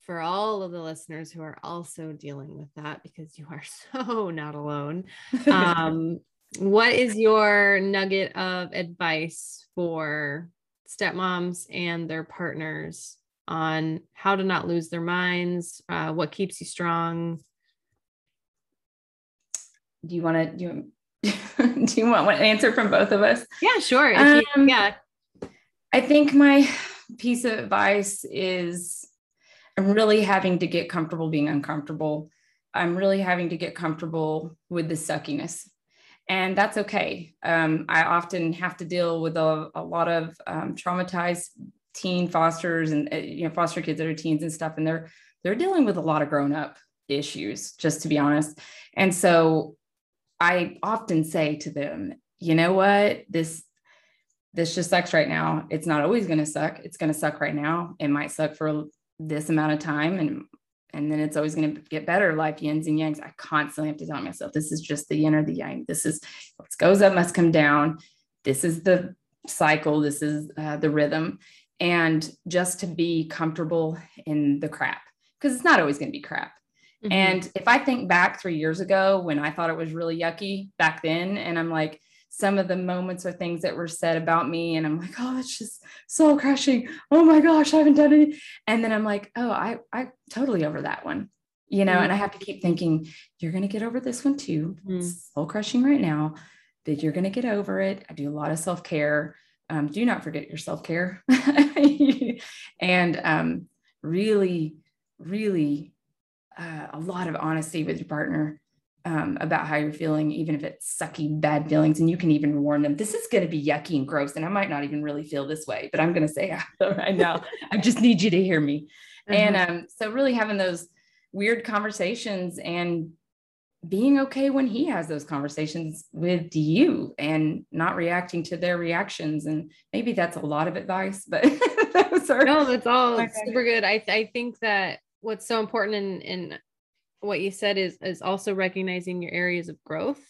for all of the listeners who are also dealing with that, because you are so not alone, um, what is your nugget of advice for stepmoms and their partners on how to not lose their minds, uh, what keeps you strong? do you want to do you, do you want an answer from both of us Yeah, sure. If you- Um, yeah. I think my piece of advice is I'm really having to get comfortable being uncomfortable. I'm really having to get comfortable with the suckiness. And that's okay. Um, I often have to deal with a, a lot of um, traumatized teen fosters and uh, you know foster kids that are teens and stuff, and they're they're dealing with a lot of grown up issues, just to be honest. And so I often say to them, you know what, this this just sucks right now. It's not always going to suck. It's going to suck right now. It might suck for this amount of time and and then it's always going to get better like yins and yangs. I constantly have to tell myself this is just the yin or the yang. This is what goes up must come down. This is the cycle. This is uh, the rhythm. And just to be comfortable in the crap because it's not always going to be crap. Mhm. And if I think back three years ago when I thought it was really yucky back then, and I'm like, some of the moments or things that were said about me, and I'm like, oh, it's just soul crushing. Oh my gosh, I haven't done any. And then I'm like, oh, I I totally over that one, you know. Mhm. And I have to keep thinking, you're gonna get over this one too. Mhm. Soul crushing right now, but you're gonna get over it. I do a lot of self care. Um, do not forget your self care, and um, really, really uh, a lot of honesty with your partner um, about how you're feeling, even if it's sucky, bad feelings. And you can even warn them, this is going to be yucky and gross. And I might not even really feel this way, but I'm going to say I feel right now. I just need you to hear me. Uh-huh. And um, so, really having those weird conversations and being okay when he has those conversations with you and not reacting to their reactions. And maybe that's a lot of advice, but those are no, that's all super good. I I think that what's so important in in what you said is is also recognizing your areas of growth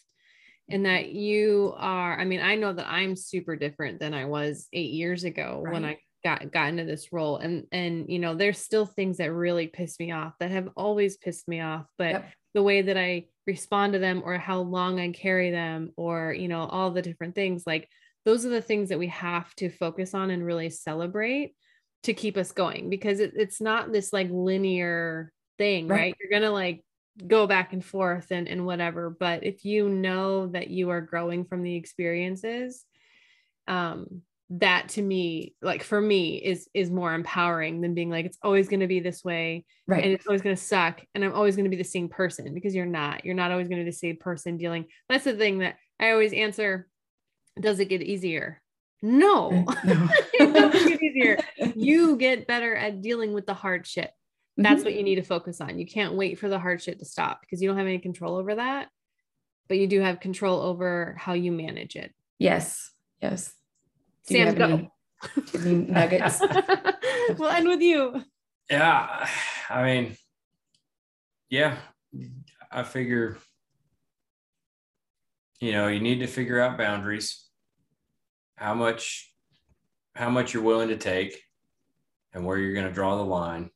and that you are i mean i know that i'm super different than i was eight years ago right. when i got got into this role and and you know there's still things that really piss me off that have always pissed me off but yep. the way that i respond to them or how long i carry them or you know all the different things like those are the things that we have to focus on and really celebrate to keep us going because it, it's not this like linear thing right, right? you're gonna like go back and forth and, and whatever but if you know that you are growing from the experiences um that to me like for me is is more empowering than being like it's always going to be this way right and it's always going to suck and i'm always going to be the same person because you're not you're not always going to be the same person dealing that's the thing that i always answer does it get easier no, no. it doesn't get easier you get better at dealing with the hard shit that's mm-hmm. what you need to focus on. You can't wait for the hard shit to stop because you don't have any control over that, but you do have control over how you manage it. Yes. Yes. Do Sam, go. Any, nuggets. we'll end with you. Yeah. I mean, yeah, I figure, you know, you need to figure out boundaries, how much, how much you're willing to take and where you're going to draw the line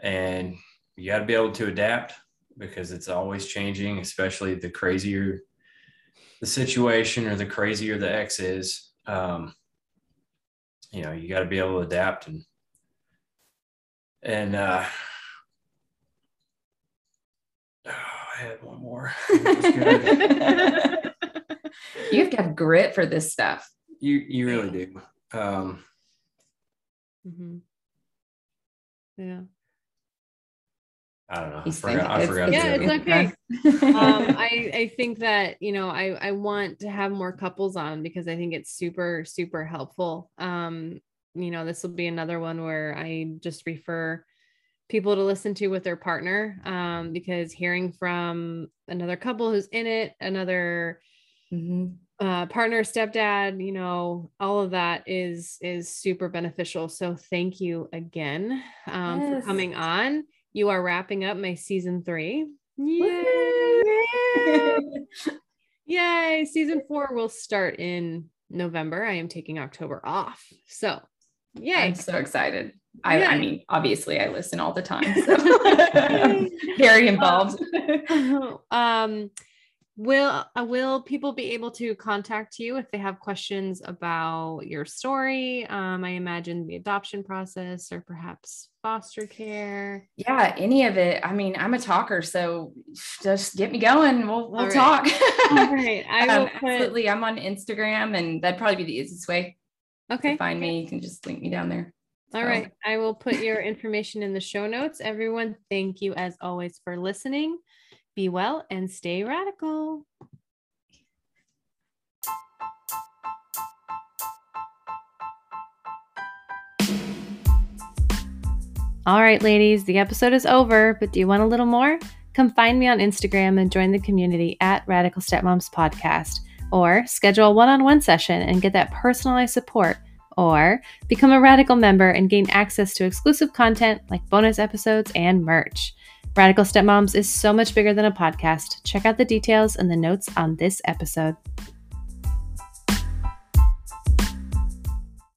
and you got to be able to adapt because it's always changing, especially the crazier the situation or the crazier the X is. Um, you know, you got to be able to adapt and and uh, oh, I had one more. you have to have grit for this stuff. You you really do. Um, mm-hmm. Yeah. I don't know. I forgot. I forgot. Yeah, it's okay. um, I I think that you know I I want to have more couples on because I think it's super super helpful. Um, you know, this will be another one where I just refer people to listen to with their partner um, because hearing from another couple who's in it, another mm-hmm. uh, partner, stepdad, you know, all of that is is super beneficial. So thank you again um, yes. for coming on you are wrapping up my season three. Yay! Yay! Season four will start in November. I am taking October off. So, yay. I'm so excited. I, I, mean, obviously, I listen all the time. So. Very involved. um, will uh, will people be able to contact you if they have questions about your story? Um, i imagine the adoption process or perhaps foster care. Yeah any of it. I mean i'm a talker so just get me going. We'll, we'll talk. all right. I um, put... absolutely. I'm on instagram and that'd probably be the easiest way okay. find me. You can just link me down there. All so. right, I will put your information in the show notes. Everyone, thank you as always for listening. Be well and stay radical. All right, ladies, the episode is over, but do you want a little more? Come find me on Instagram and join the community at Radical Stepmoms Podcast, or schedule a one on one session and get that personalized support, or become a Radical member and gain access to exclusive content like bonus episodes and merch. Radical Stepmoms is so much bigger than a podcast. Check out the details in the notes on this episode.